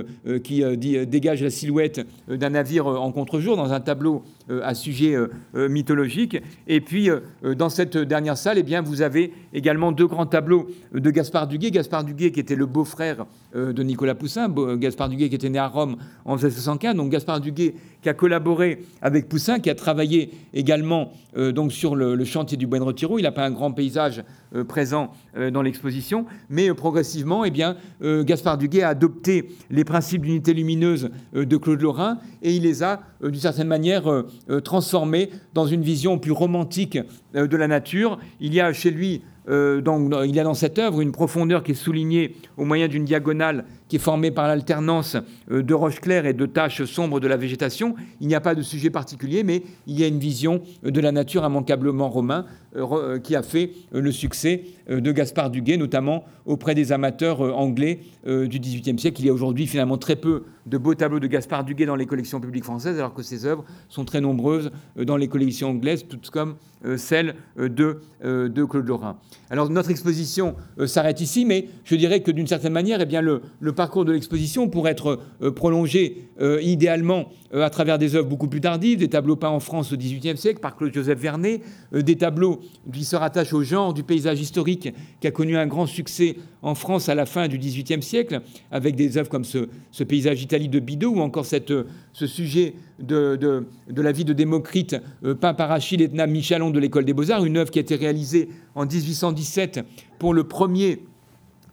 qui dégage la silhouette d'un navire en contre-jour dans un tableau à sujet mythologique. Et puis, dans cette dernière salle, eh bien, vous avez également deux grands tableaux de Gaspard Duguay. Gaspard Duguay qui était le beau-frère euh, de Nicolas Poussin, Gaspard Duguay qui était né à Rome en 1615. Donc Gaspard Duguay qui a collaboré avec Poussin, qui a travaillé également euh, donc sur le, chantier du Buen Retiro. Il n'a pas un grand paysage euh, présent dans l'exposition, mais progressivement, eh bien, Gaspard Duguay a adopté les principes d'unité lumineuse de Claude Lorrain et il les a, d'une certaine manière, transformés dans une vision plus romantique de la nature. Il y a chez lui euh, donc, il y a dans cette œuvre une profondeur qui est soulignée au moyen d'une diagonale qui est formée par l'alternance euh, de roches claires et de taches sombres de la végétation. Il n'y a pas de sujet particulier, mais il y a une vision de la nature immanquablement romain euh, qui a fait le succès de Gaspard Duguay, notamment auprès des amateurs anglais du XVIIIe siècle. Il y a aujourd'hui finalement très peu de beaux tableaux de Gaspard Duguay dans les collections publiques françaises, alors que ses œuvres sont très nombreuses dans les collections anglaises, toutes comme celles de, de Claude Lorrain. Alors notre exposition euh, s'arrête ici, mais je dirais que d'une certaine manière, eh bien, le, parcours de l'exposition pourrait être euh, prolongé euh, idéalement à travers des œuvres beaucoup plus tardives, des tableaux peints en France au XVIIIe siècle par Claude-Joseph Vernet, des tableaux qui se rattachent au genre du paysage historique qui a connu un grand succès en France à la fin du XVIIIe siècle, avec des œuvres comme ce, paysage Italie de Bidot ou encore cette, ce sujet de, de, la vie de Démocrite peint par Achille Etna Michalon de l'École des Beaux-Arts, une œuvre qui a été réalisée en 1817 pour le premier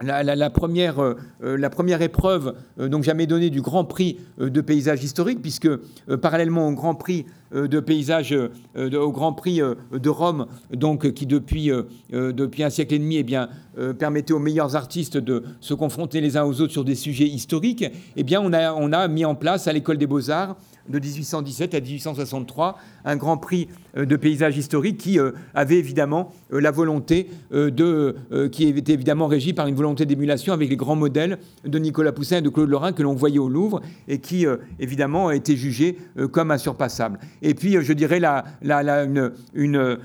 la, première, euh, la, première, épreuve euh, donc jamais donnée du Grand Prix euh, de paysage historique, puisque parallèlement au Grand Prix de paysages au Grand Prix de Rome, donc qui depuis, depuis un siècle et demi eh bien, permettait aux meilleurs artistes de se confronter les uns aux autres sur des sujets historiques, eh bien, on a, on a mis en place à l'École des Beaux-Arts de 1817 à 1863, un grand prix euh, de paysage historique qui euh, avait évidemment euh, la volonté de, qui était évidemment régi par une volonté d'émulation avec les grands modèles de Nicolas Poussin et de Claude Lorrain que l'on voyait au Louvre et qui évidemment a été jugé comme insurpassable. Et puis je dirais la, une, une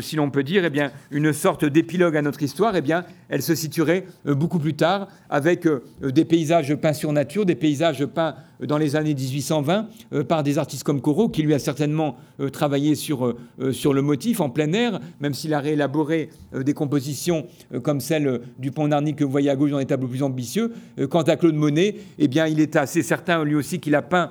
si l'on peut dire, eh bien, une sorte d'épilogue à notre histoire, eh bien, elle se situerait beaucoup plus tard avec des paysages peints sur nature, des paysages peints dans les années 1820 euh, par des artistes comme Corot, qui lui a certainement euh, travaillé sur, euh, sur le motif en plein air, même s'il a réélaboré des compositions comme celle du Pont d'Arny que vous voyez à gauche dans les tableaux plus ambitieux. Quant à Claude Monet, eh bien, il est assez certain lui aussi qu'il a peint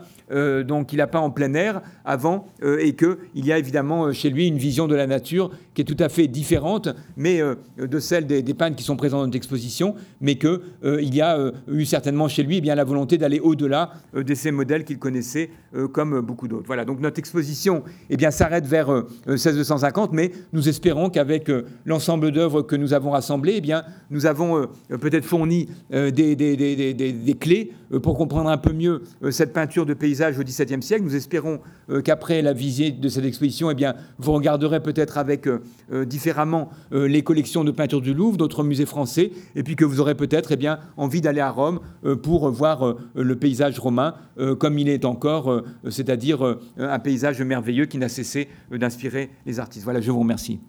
donc il n'a pas en plein air avant, euh, et qu'il y a évidemment chez lui une vision de la nature qui est tout à fait différente, mais de celle des, des, peintres qui sont présents dans notre exposition, mais qu'il y a eu certainement chez lui eh bien, la volonté d'aller au-delà de ces modèles qu'il connaissait comme beaucoup d'autres. Voilà, donc notre exposition eh s'arrête vers 1650, mais nous espérons qu'avec l'ensemble d'œuvres que nous avons rassemblées, eh nous avons peut-être fourni des, clés pour comprendre un peu mieux cette peinture de paysage au XVIIe siècle. Nous espérons euh, qu'après la visite de cette exposition, eh bien, vous regarderez peut-être avec euh, euh, différemment les collections de peinture du Louvre, d'autres musées français, et puis que vous aurez peut-être eh envie d'aller à Rome pour voir le paysage romain comme il est encore, c'est-à-dire un paysage merveilleux qui n'a cessé d'inspirer les artistes. Voilà, je vous remercie.